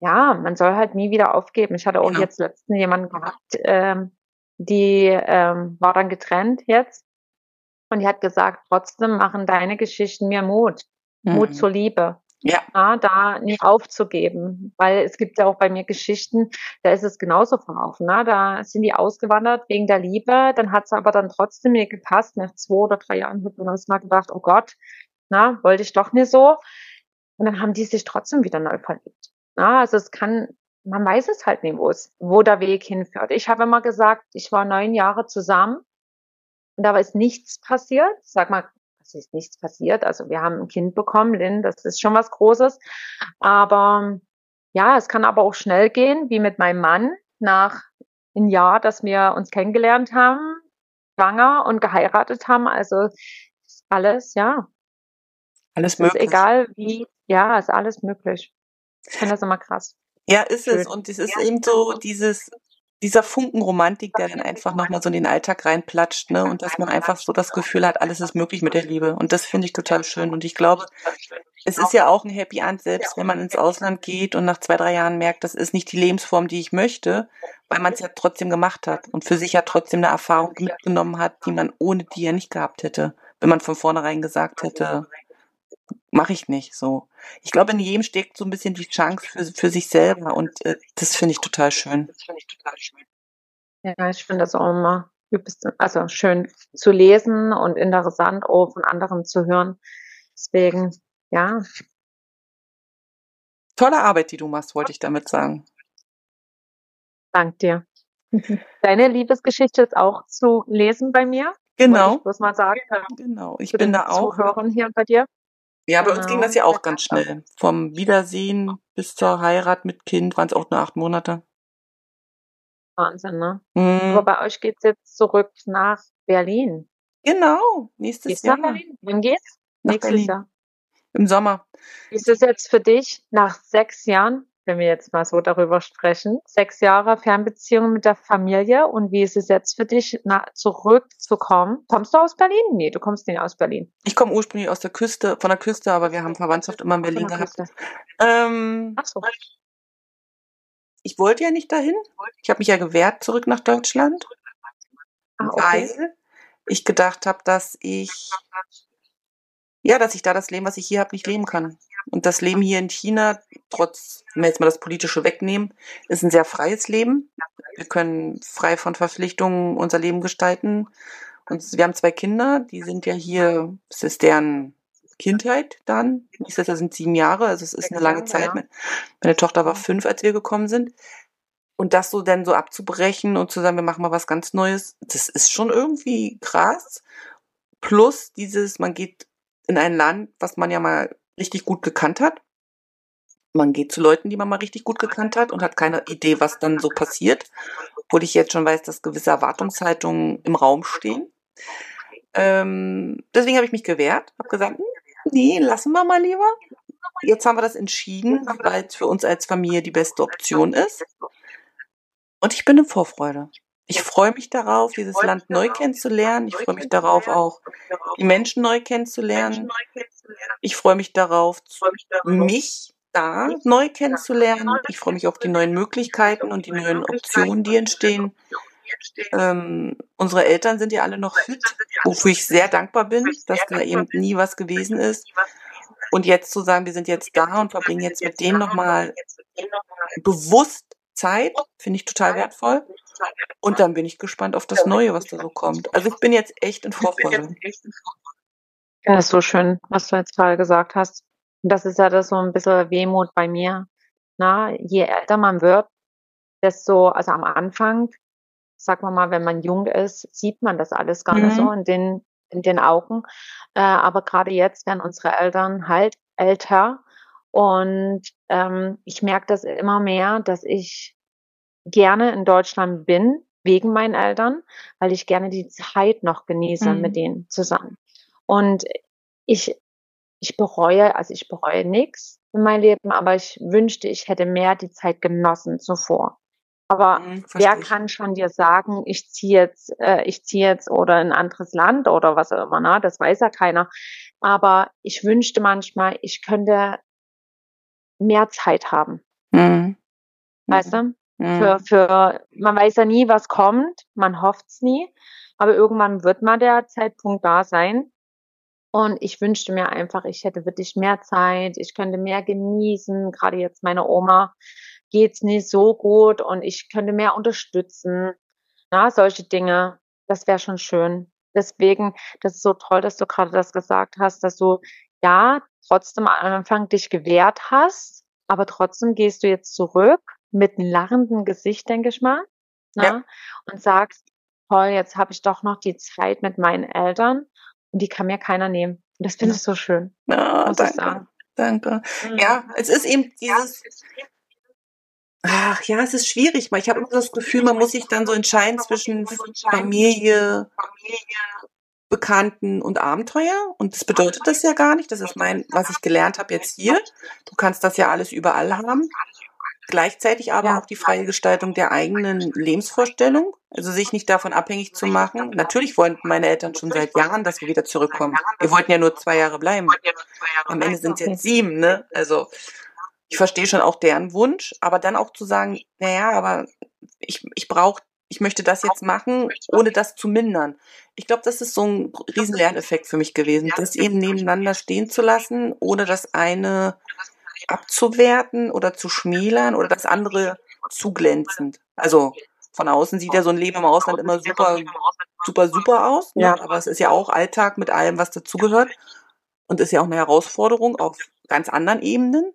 ja, man soll halt nie wieder aufgeben. Ich hatte auch genau. jetzt letztens jemanden gehabt, ähm, die ähm, war dann getrennt jetzt und die hat gesagt, trotzdem machen deine Geschichten mir Mut. Mhm. Mut zur Liebe. Ja. ja. Da nie aufzugeben. Weil es gibt ja auch bei mir Geschichten, da ist es genauso verlaufen. Ne? Da sind die ausgewandert wegen der Liebe, dann hat es aber dann trotzdem mir gepasst. Nach zwei oder drei Jahren hat man uns mal gedacht, oh Gott, na, wollte ich doch nicht so. Und dann haben die sich trotzdem wieder neu verliebt. Na, also es kann, man weiß es halt nicht, wo es, wo der Weg hinführt. Ich habe immer gesagt, ich war neun Jahre zusammen und da ist nichts passiert. Sag mal, es ist nichts passiert. Also wir haben ein Kind bekommen, Lynn, das ist schon was Großes. Aber ja, es kann aber auch schnell gehen, wie mit meinem Mann nach einem Jahr, dass wir uns kennengelernt haben, schwanger und geheiratet haben. Also alles, ja. Alles möglich. Ist egal wie, ja, ist alles möglich. Ich finde das immer krass. Ja, ist Schön. es. Und es ist eben so dieses, dieser Funken Romantik, der dann einfach nochmal so in den Alltag reinplatscht, ne? Und dass man einfach so das Gefühl hat, alles ist möglich mit der Liebe. Und das finde ich total schön. Und ich glaube, es ist ja auch ein Happy End, selbst wenn man ins Ausland geht und nach zwei, drei Jahren merkt, das ist nicht die Lebensform, die ich möchte, weil man es ja trotzdem gemacht hat und für sich ja trotzdem eine Erfahrung mitgenommen hat, die man ohne die ja nicht gehabt hätte, wenn man von vornherein gesagt hätte, mache ich nicht so. Ich glaube, in jedem steckt so ein bisschen die Chance für, für sich selber und äh, das finde ich total schön. Das finde ich total schön. Ja, ich finde das auch immer also schön zu lesen und interessant auch von anderen zu hören. Deswegen, ja. Tolle Arbeit, die du machst, wollte ich damit sagen. Dank dir. <laughs> Deine Liebesgeschichte ist auch zu lesen bei mir. Genau. Muss mal sagen. Genau. Ich bin da auch. Zuhörern hier bei dir. Ja, bei uns ging das ja auch ganz schnell. Vom Wiedersehen bis zur Heirat mit Kind waren es auch nur acht Monate. Wahnsinn, ne? Mhm. Aber bei euch geht es jetzt zurück nach Berlin. Genau, nächstes geht's Jahr. Nach Berlin? Wann geht's? Nach Nächstes Berlin. Jahr. Im Sommer. Wie ist es jetzt für dich nach sechs Jahren wenn wir jetzt mal so darüber sprechen. Sechs Jahre Fernbeziehung mit der Familie und wie ist es jetzt für dich, na, zurückzukommen? Kommst du aus Berlin? Nee, du kommst nicht aus Berlin. Ich komme ursprünglich aus der Küste, von der Küste, aber wir haben Verwandtschaft immer in Berlin gehabt. Ähm, Ach so. Ich wollte ja nicht dahin. Ich habe mich ja gewehrt zurück nach Deutschland, ah, okay. weil ich gedacht habe, dass ich ja, dass ich da das Leben, was ich hier habe, nicht leben kann. Und das Leben hier in China, trotz, wenn wir jetzt mal das Politische wegnehmen, ist ein sehr freies Leben. Wir können frei von Verpflichtungen unser Leben gestalten. Und wir haben zwei Kinder, die sind ja hier, es ist deren Kindheit dann. Nächstes Jahr sind sieben Jahre, also es ist eine lange Zeit. Meine Tochter war fünf, als wir gekommen sind. Und das so dann so abzubrechen und zu sagen, wir machen mal was ganz Neues, das ist schon irgendwie krass. Plus dieses, man geht in ein Land, was man ja mal richtig gut gekannt hat. Man geht zu Leuten, die man mal richtig gut gekannt hat und hat keine Idee, was dann so passiert. Obwohl ich jetzt schon weiß, dass gewisse Erwartungshaltungen im Raum stehen. Ähm, deswegen habe ich mich gewehrt, habe gesagt, hm, nee, lassen wir mal lieber. Jetzt haben wir das entschieden, weil es für uns als Familie die beste Option ist. Und ich bin in Vorfreude. Ich freue mich darauf, dieses Land neu kennenzulernen. Ich freue mich darauf, auch die Menschen neu kennenzulernen. Ich freue mich darauf, mich da neu kennenzulernen. Ich freue mich auf die neuen Möglichkeiten und die neuen Optionen, die entstehen. Ähm, unsere Eltern sind ja alle noch fit, wofür ich sehr dankbar bin, dass da eben nie was gewesen ist. Und jetzt zu sagen, wir sind jetzt da und verbringen jetzt mit denen nochmal bewusst Zeit, finde ich total wertvoll. Und dann bin ich gespannt auf das Neue, was da so kommt. Also ich bin jetzt echt in Vorfreude. Ja, ist so schön, was du jetzt gerade gesagt hast. Und das ist ja das so ein bisschen Wehmut bei mir. Na, je älter man wird, desto, also am Anfang, sagen wir mal, wenn man jung ist, sieht man das alles gar mhm. nicht so mhm. in den, in den Augen. Äh, aber gerade jetzt werden unsere Eltern halt älter. Und ähm, ich merke das immer mehr, dass ich gerne in Deutschland bin, wegen meinen Eltern, weil ich gerne die Zeit noch genieße mhm. mit denen zusammen. Und ich, ich bereue, also ich bereue nichts in meinem Leben, aber ich wünschte, ich hätte mehr die Zeit genossen zuvor. Aber mhm, wer kann schon dir sagen, ich ziehe jetzt, äh, ich ziehe jetzt oder in ein anderes Land oder was auch immer, ne? Das weiß ja keiner. Aber ich wünschte manchmal, ich könnte mehr Zeit haben. Mhm. Weißt du? Mhm. Für, für, man weiß ja nie, was kommt, man hofft's nie, aber irgendwann wird mal der Zeitpunkt da sein. Und ich wünschte mir einfach, ich hätte wirklich mehr Zeit, ich könnte mehr genießen. Gerade jetzt meine Oma geht's nicht so gut und ich könnte mehr unterstützen. Na, solche Dinge, das wäre schon schön. Deswegen, das ist so toll, dass du gerade das gesagt hast, dass du ja trotzdem am Anfang dich gewehrt hast, aber trotzdem gehst du jetzt zurück mit einem lachenden Gesicht, denke ich mal, ne? ja. und sagst, toll, jetzt habe ich doch noch die Zeit mit meinen Eltern und die kann mir keiner nehmen. Und das finde ich so schön. Ja, muss danke, ich sagen. Danke. Mhm. Ja, es ist eben dieses. Ach ja, es ist schwierig. Ich habe immer das Gefühl, man muss sich dann so entscheiden zwischen Familie, Bekannten und Abenteuer. Und das bedeutet das ja gar nicht. Das ist mein, was ich gelernt habe jetzt hier. Du kannst das ja alles überall haben. Gleichzeitig aber auch die freie Gestaltung der eigenen Lebensvorstellung, also sich nicht davon abhängig zu machen. Natürlich wollten meine Eltern schon seit Jahren, dass wir wieder zurückkommen. Wir wollten ja nur zwei Jahre bleiben. Am Ende sind es jetzt sieben, ne? Also ich verstehe schon auch deren Wunsch, aber dann auch zu sagen, naja, aber ich, ich brauche, ich möchte das jetzt machen, ohne das zu mindern. Ich glaube, das ist so ein riesen Lerneffekt für mich gewesen, das eben nebeneinander stehen zu lassen, ohne das eine abzuwerten oder zu schmälern oder das andere zu glänzend. Also von außen sieht ja so ein Leben im Ausland immer super, super, super aus. Ne? Aber es ist ja auch Alltag mit allem, was dazugehört. Und ist ja auch eine Herausforderung auf ganz anderen Ebenen.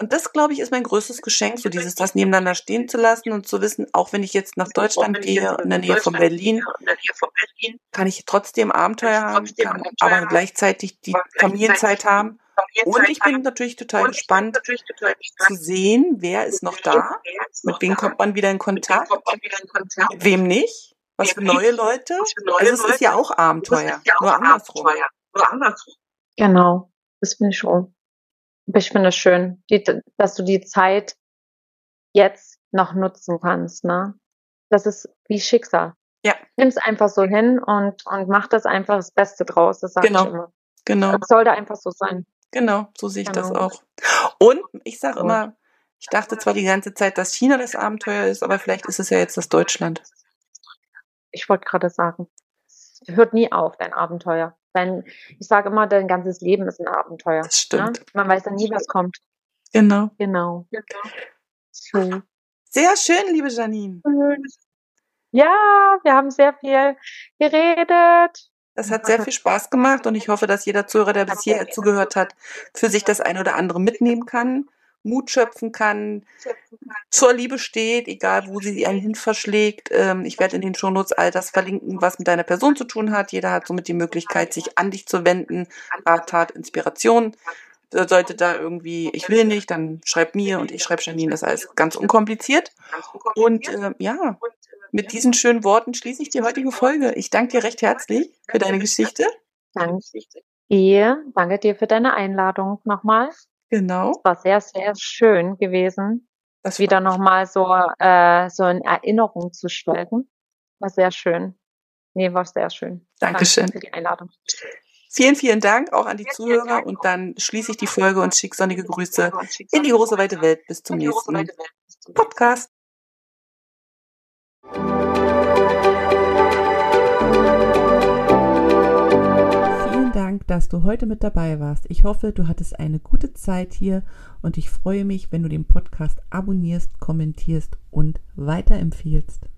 Und das, glaube ich, ist mein größtes Geschenk, so dieses, das nebeneinander stehen zu lassen und zu wissen, auch wenn ich jetzt nach Deutschland gehe, in der Nähe von Berlin, kann ich trotzdem Abenteuer haben, kann aber gleichzeitig die Familienzeit haben. Und ich bin natürlich total gespannt zu sehen, wer ist noch da, mit wem kommt man wieder in Kontakt, mit wem nicht, was für neue Leute. Also es ist ja auch Abenteuer, nur andersrum. Genau, das finde ich schon. Ich finde es schön, die, dass du die Zeit jetzt noch nutzen kannst. Ne? Das ist wie Schicksal. Ja. Nimm es einfach so hin und, und mach das einfach das Beste draus. Das sage genau. ich immer. Genau. Das sollte einfach so sein. Genau, so sehe ich genau. das auch. Und ich sage immer, ich dachte zwar die ganze Zeit, dass China das Abenteuer ist, aber vielleicht ist es ja jetzt das Deutschland. Ich wollte gerade sagen, hört nie auf, dein Abenteuer. Dein, ich sage immer, dein ganzes Leben ist ein Abenteuer. Das stimmt. Ne? Man weiß ja nie, was kommt. Genau. Genau. So. Sehr schön, liebe Janine. Ja, wir haben sehr viel geredet. Das hat sehr viel Spaß gemacht und ich hoffe, dass jeder Zuhörer, der bis hierher zugehört hat, für sich das eine oder andere mitnehmen kann, Mut schöpfen kann, zur Liebe steht, egal wo sie einen hin verschlägt. Ähm, ich werde in den Shownotes all das verlinken, was mit deiner Person zu tun hat. Jeder hat somit die Möglichkeit, sich an dich zu wenden. Rat, Tat, Inspiration. Sollte da irgendwie, ich will nicht, dann schreib mir und ich schreibe Janine, das ist alles ganz unkompliziert. Und äh, ja, mit diesen schönen Worten schließe ich die heutige Folge. Ich danke dir recht herzlich für deine Geschichte. Danke dir. Danke dir für deine Einladung nochmal. Genau. Es war sehr, sehr schön gewesen, das wieder nochmal so, äh, so in Erinnerung zu schwelgen. War sehr schön. Nee, war sehr schön. Dankeschön. Danke für die Einladung. Vielen, vielen Dank auch an die Zuhörer und dann schließe ich die Folge und schicke sonnige Grüße in die große weite Welt. Bis zum nächsten Podcast. Dass du heute mit dabei warst. Ich hoffe, du hattest eine gute Zeit hier und ich freue mich, wenn du den Podcast abonnierst, kommentierst und weiterempfiehlst.